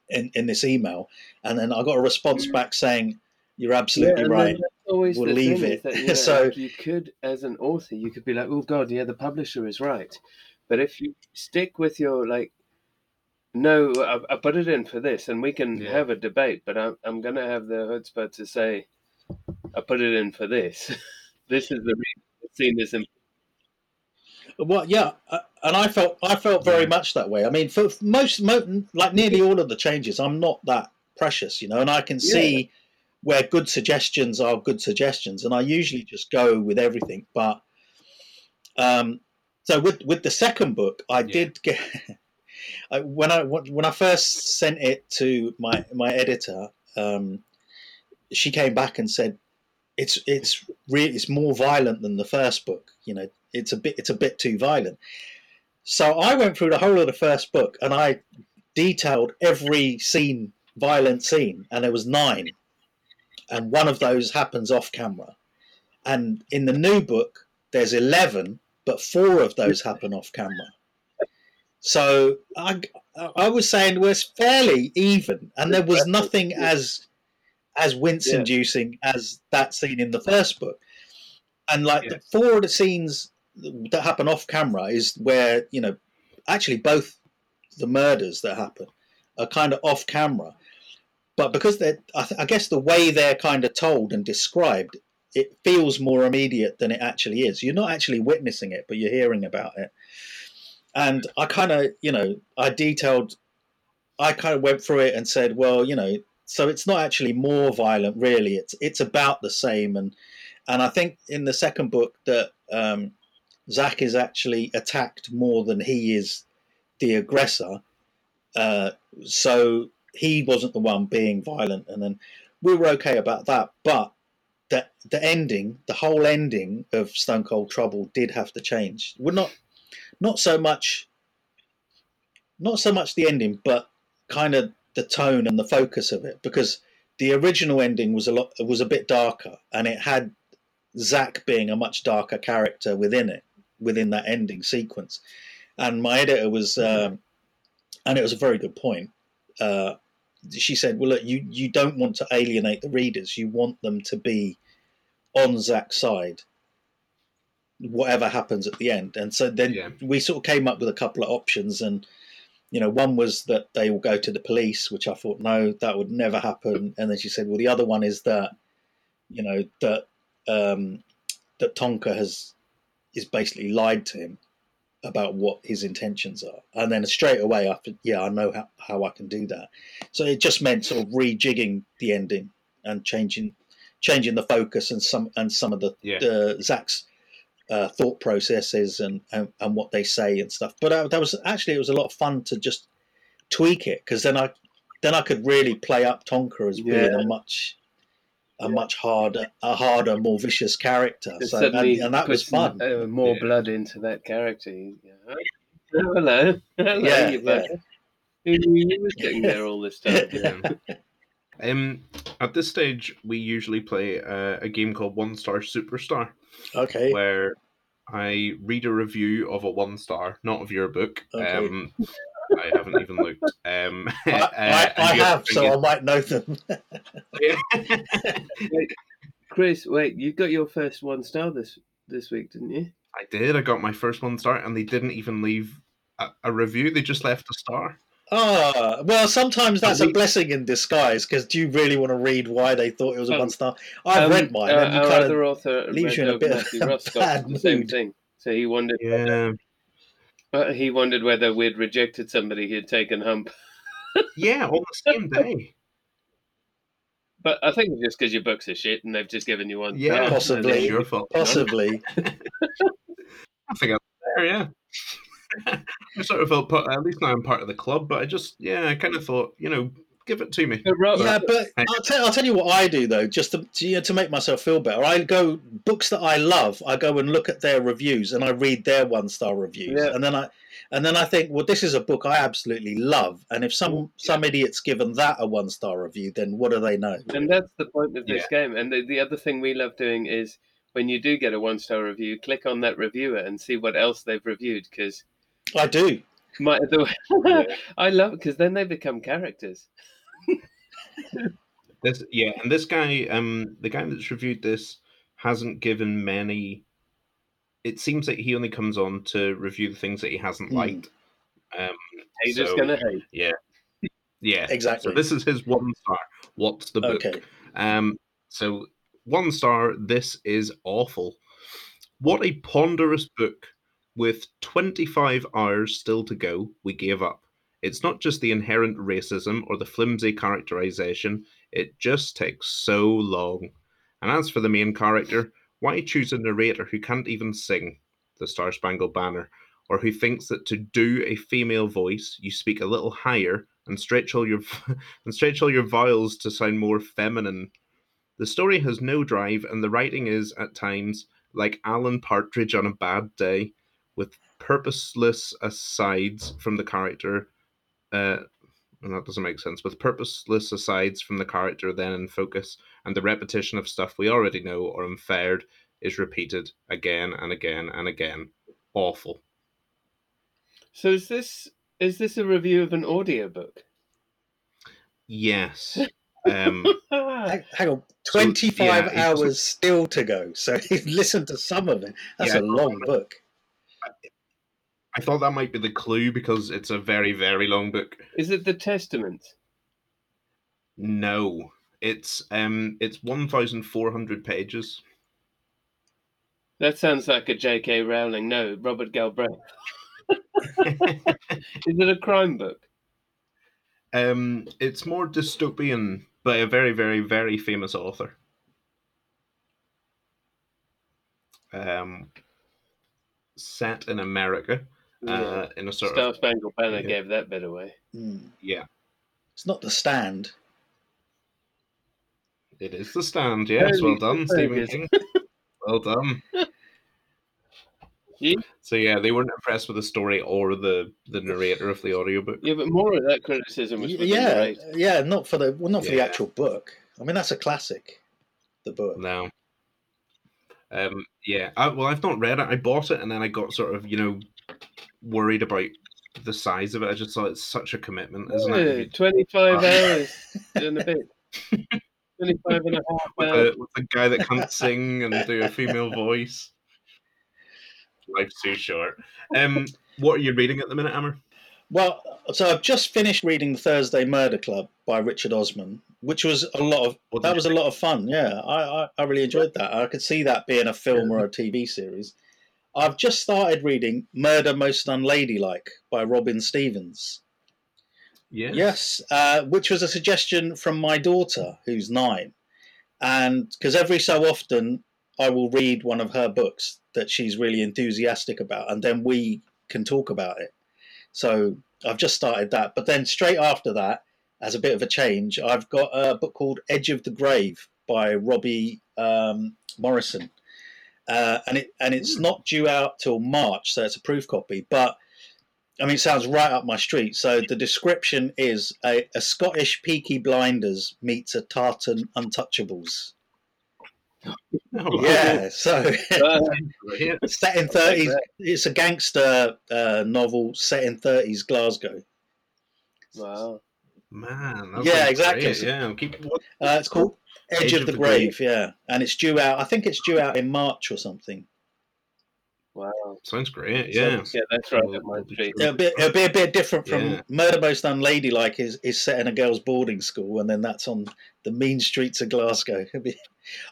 in, in this email, and then I got a response back saying, "You're absolutely and then right." always We'll leave thing, it. is that, you know, So- like, you could, as an author, you could be like, "Oh God, yeah, the publisher is right," but if you stick with your like, no, I, I put it in for this, and we can Yeah. have a debate, but I'm I'm gonna have the chutzpah to say, I put it in for this. this is the reason I've seen this in Well, yeah, uh, and I felt I felt very Yeah. much that way. I mean, for most, mo- like nearly all of the changes, I'm not that precious, you know, and I can see where good suggestions are good suggestions, and I usually just go with everything. But um, so with with the second book, I did get I, when I when I first sent it to my my editor, um, she came back and said it's it's really it's more violent than the first book. You know, it's a bit it's a bit too violent. So I went through the whole of the first book and I detailed every scene, violent scene, and there was nine, and one of those happens off camera. And in the new book, there's eleven, but four of those happen off camera. So I, I was saying it was fairly even, and there was nothing as as wince-inducing as that scene in the first book. And like the four of the scenes that happen off camera is where you know actually both the murders that happen are kind of off camera, but because they're I, th- I guess the way they're kind of told and described, it feels more immediate than it actually is. You're not actually witnessing it, but you're hearing about it. And I kind of, you know, I detailed, I kind of went through it and said, well, you know, so it's not actually more violent, really. It's it's about the same, and and I think in the second book that um, Zaq is actually attacked more than he is the aggressor. Uh, so he wasn't the one being violent, and then we were okay about that. But the the ending, the whole ending of Stone Cold Trouble, did have to change. We're not not so much not so much the ending, but kind of the tone and the focus of it, because the original ending was a lot was a bit darker, and it had Zaq being a much darker character within it, within that ending sequence. And my editor was, um, and it was a very good point. Uh, she said, "Well, look, you you don't want to alienate the readers. You want them to be on Zaq's side, whatever happens at the end." And so then Yeah. we sort of came up with a couple of options, and you know, one was that they will go to the police, which I thought, no, that would never happen. And then she said, well, the other one is that, you know, that um, that Tonka has is basically lied to him about what his intentions are. And then straight away, I thought, yeah, I know how, how I can do that. So it just meant sort of rejigging the ending and changing changing the focus and some and some of the Yeah. uh, Zaq's uh, thought processes and, and and what they say and stuff. But uh, that was actually it was a lot of fun to just tweak it because then I then I could really play up Tonka as being Yeah. a much a much harder a harder more vicious character. It So and, and that was fun. Uh, more Yeah. blood into that character. You go, "Oh, hello, hello, Yeah, you yeah. Who knew you were sitting there all this time? Yeah. Um, at this stage, we usually play uh, a game called One Star Superstar, Okay. where I read a review of a one star, not of your book. Okay. Um, I haven't even looked. Um, I, uh, I, I have, so bring I might know them. it- Chris, wait, you got your first one star this this week, didn't you? I did. I got my first one star, and they didn't even leave a, a review. They just left a star. Ah, well, sometimes that's a blessing in disguise because do you really want to read why they thought it was a Um, one star? I've Um, read mine, uh, and you our other author, leaves you in a bit of a Ross, got bad the same thing. So he wondered, Yeah, uh, he wondered whether we'd rejected somebody who'd taken hump. yeah, on the same day. But I think it's just because your books are shit and they've just given you one. Yeah. Possibly. Your fault. possibly. I think I'm there. Yeah. I sort of felt part, at least now I'm part of the club, but I just yeah, I kind of thought you know give it to me. Yeah, but I'll tell, I'll tell you what I do though, just to, to, you know, to make myself feel better. I go books that I love. I go and look at their reviews and I read their one star reviews, Yeah. and then I and then I think, well, this is a book I absolutely love, and if some mm-hmm. some idiot's given that a one star review, then what do they know? And that's the point of this game. And the, the other thing we love doing is when you do get a one star review, click on that reviewer and see what else they've reviewed. Because I do. my the, I love it because then they become characters. This yeah, and this guy, um, the guy that's reviewed this hasn't given many. It seems like he only comes on to review the things that he hasn't Hmm. liked. Um, He's just gonna hate. yeah, Exactly. So this is his one star. What's the book? Okay. Um, so one star. This is awful. What a ponderous book. With 25 hours still to go, we gave up. It's not just the inherent racism or the flimsy characterization, it just takes so long. And as for the main character, why choose a narrator who can't even sing the Star Spangled Banner, or who thinks that to do a female voice, you speak a little higher and stretch all your and stretch all your vowels to sound more feminine? The story has no drive, and the writing is, at times, like Alan Partridge on a bad day, with purposeless asides from the character. Uh, and that doesn't make sense. With purposeless asides from the character then in focus, and the repetition of stuff we already know or inferred is repeated again and again and again. Awful. So is this is this a review of an audiobook? Yes. Um, Hang, hang on, So, twenty five yeah, hours doesn't- still to go. So listen to some of it. That's Yeah. a long book. I thought that might be the clue because it's a very, very long book. Is it the Testament? No, it's um, it's one thousand four hundred pages. That sounds like a J.K. Rowling. No, Robert Galbraith. Is it a crime book? um, it's more dystopian by a very, very, very famous author. Um, set in America, uh, in a sort Star of Star Spangled Banner yeah. gave that bit away. Mm. yeah, It's not the stand. it is the stand. Yes, Holy well done, Fergus. Stephen King. Well done. Yeah. So yeah, they weren't impressed with the story or the the narrator of the audiobook. Yeah, but more of that criticism was for the yeah, narrator. yeah, not for the well, not for the actual book. I mean, that's a classic. The book. No. Um, yeah. I, well, I've not read it. I bought it and then I got sort of, you know, worried about the size of it. I just thought it's such a commitment, isn't Yeah, it? 25 Uh, hours and a bit. 25 and a half With hours. the, with the guy that can't sing and do a female voice. Life's too short. Um, what are you reading at the minute, Amer? Well, so I've just finished reading the Thursday Murder Club by Richard Osman, which was a lot of What that did was a lot of fun. Yeah, I, I, I really enjoyed that. I could see that being a film or a TV series. I've just started reading Murder Most Unladylike by Robin Stevens. Yes. Yes, uh, which was a suggestion from my daughter, who's nine. And because every so often I will read one of her books that she's really enthusiastic about, and then we can talk about it. So I've just started that. But then straight after that, as a bit of a change, I've got a book called Edge of the Grave by Robbie um, Morrison. Uh, and it and it's not due out till March, so it's a proof copy. But I mean, it sounds right up my street. So the description is a, a Scottish Peaky Blinders meets a Tartan Untouchables. Oh, wow. Yeah, so set in thirties. It's a gangster uh, novel set in thirties Glasgow. wow. Man. Yeah, sounds exactly. great. Yeah. Keep, what, Uh, it's called Edge, of, the, Grave. Yeah, and it's due out. I think it's due out in March or something. Wow. Sounds great. So- Yeah. Yeah, that's right We'll- up my we'll be street. sure. It'll be, it'll be a bit different from Yeah. Murder Most Unladylike is, is set in a girls' boarding school, and then that's on the mean streets of Glasgow. Be-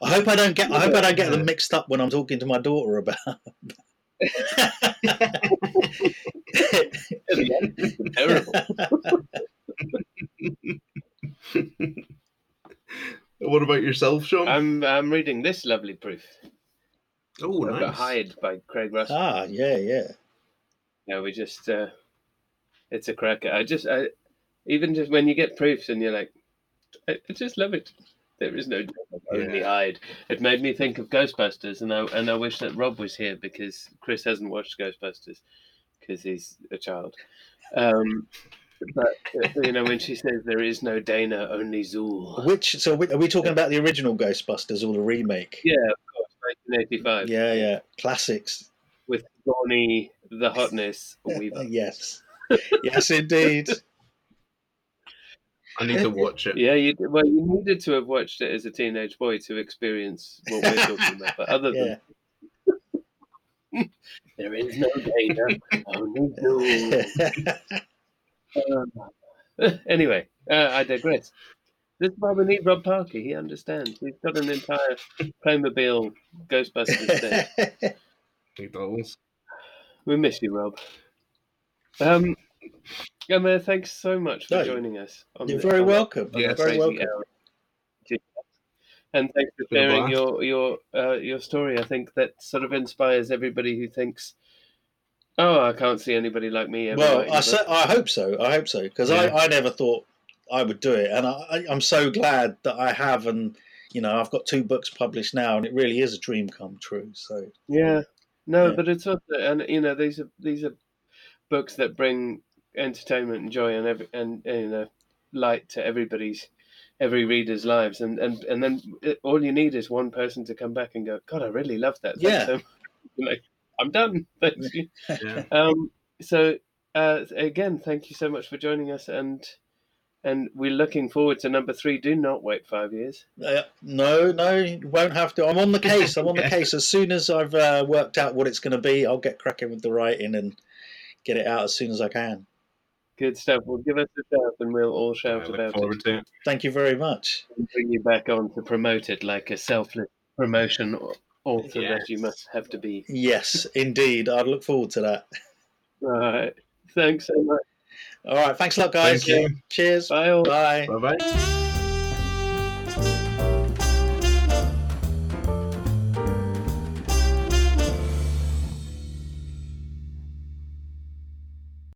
I hope I don't get I hope I don't get them mixed up when I'm talking to my daughter about. Terrible. what about yourself, Sean? I'm I'm reading this lovely proof. oh, I've got nice. Hyde by Craig Russell. ah, yeah, yeah. Yeah, we just uh, it's a cracker. I just I even just when you get proofs and you're like, I, I just love it. There is no only Yeah. Hyde. It made me think of Ghostbusters, and I and I wish that Rob was here because Chris hasn't watched Ghostbusters because he's a child. Um, but you know when she says there is no Dana, only Zuul. Which so are we talking about the original Ghostbusters or the remake? Yeah, of course, 1985 yeah, yeah. classics. with Donnie the Hotness Weaver. yes, yes, indeed. I need to watch it. Yeah, you well, you needed to have watched it as a teenage boy to experience what we're talking about. But other than Yeah. there is no Dana, only Zuul. Um, anyway, uh, I digress. This is why we need Rob Parker. He understands. He's got an entire Playmobil Ghostbusters thing. He does. We miss you, Rob. Um, Amer, thanks so much for No, joining us. On You're the- very welcome. on Yeah, You're very welcome. hour. And thanks for sharing your your uh, your story. I think that sort of inspires everybody who thinks, "Oh, I can't see anybody like me." ever Well, I. I hope so. I hope so because Yeah. I, I never thought I would do it, and I, I'm so glad that I have. And you know, I've got two books published now, and it really is a dream come true. So Yeah, no, Yeah. but it's also, and you know, these are these are books that bring entertainment and joy and every, and you know, light to everybody's every reader's lives, and and and then it, all you need is one person to come back and go, God, I really love that. Yeah. so. You're like I'm done. Thank you. Yeah. Um, so uh, again, thank you so much for joining us, and and we're looking forward to number three. Do not wait five years. uh, no, no, won't have to. I'm on the case. I'm on the case. As soon as I've uh, worked out what it's going to be, I'll get cracking with the writing and get it out as soon as I can. Good stuff. Well, give us a shout, and we'll all shout look about it. forward to it. Thank you very much. and bring you back on to promote it like a selfless promotion au- author that you must have to be. Yes, indeed. I'd look forward to that. All right. Thanks so much. All right. Thanks a lot, guys. Thank you. Cheers. Bye all. Bye. Bye bye.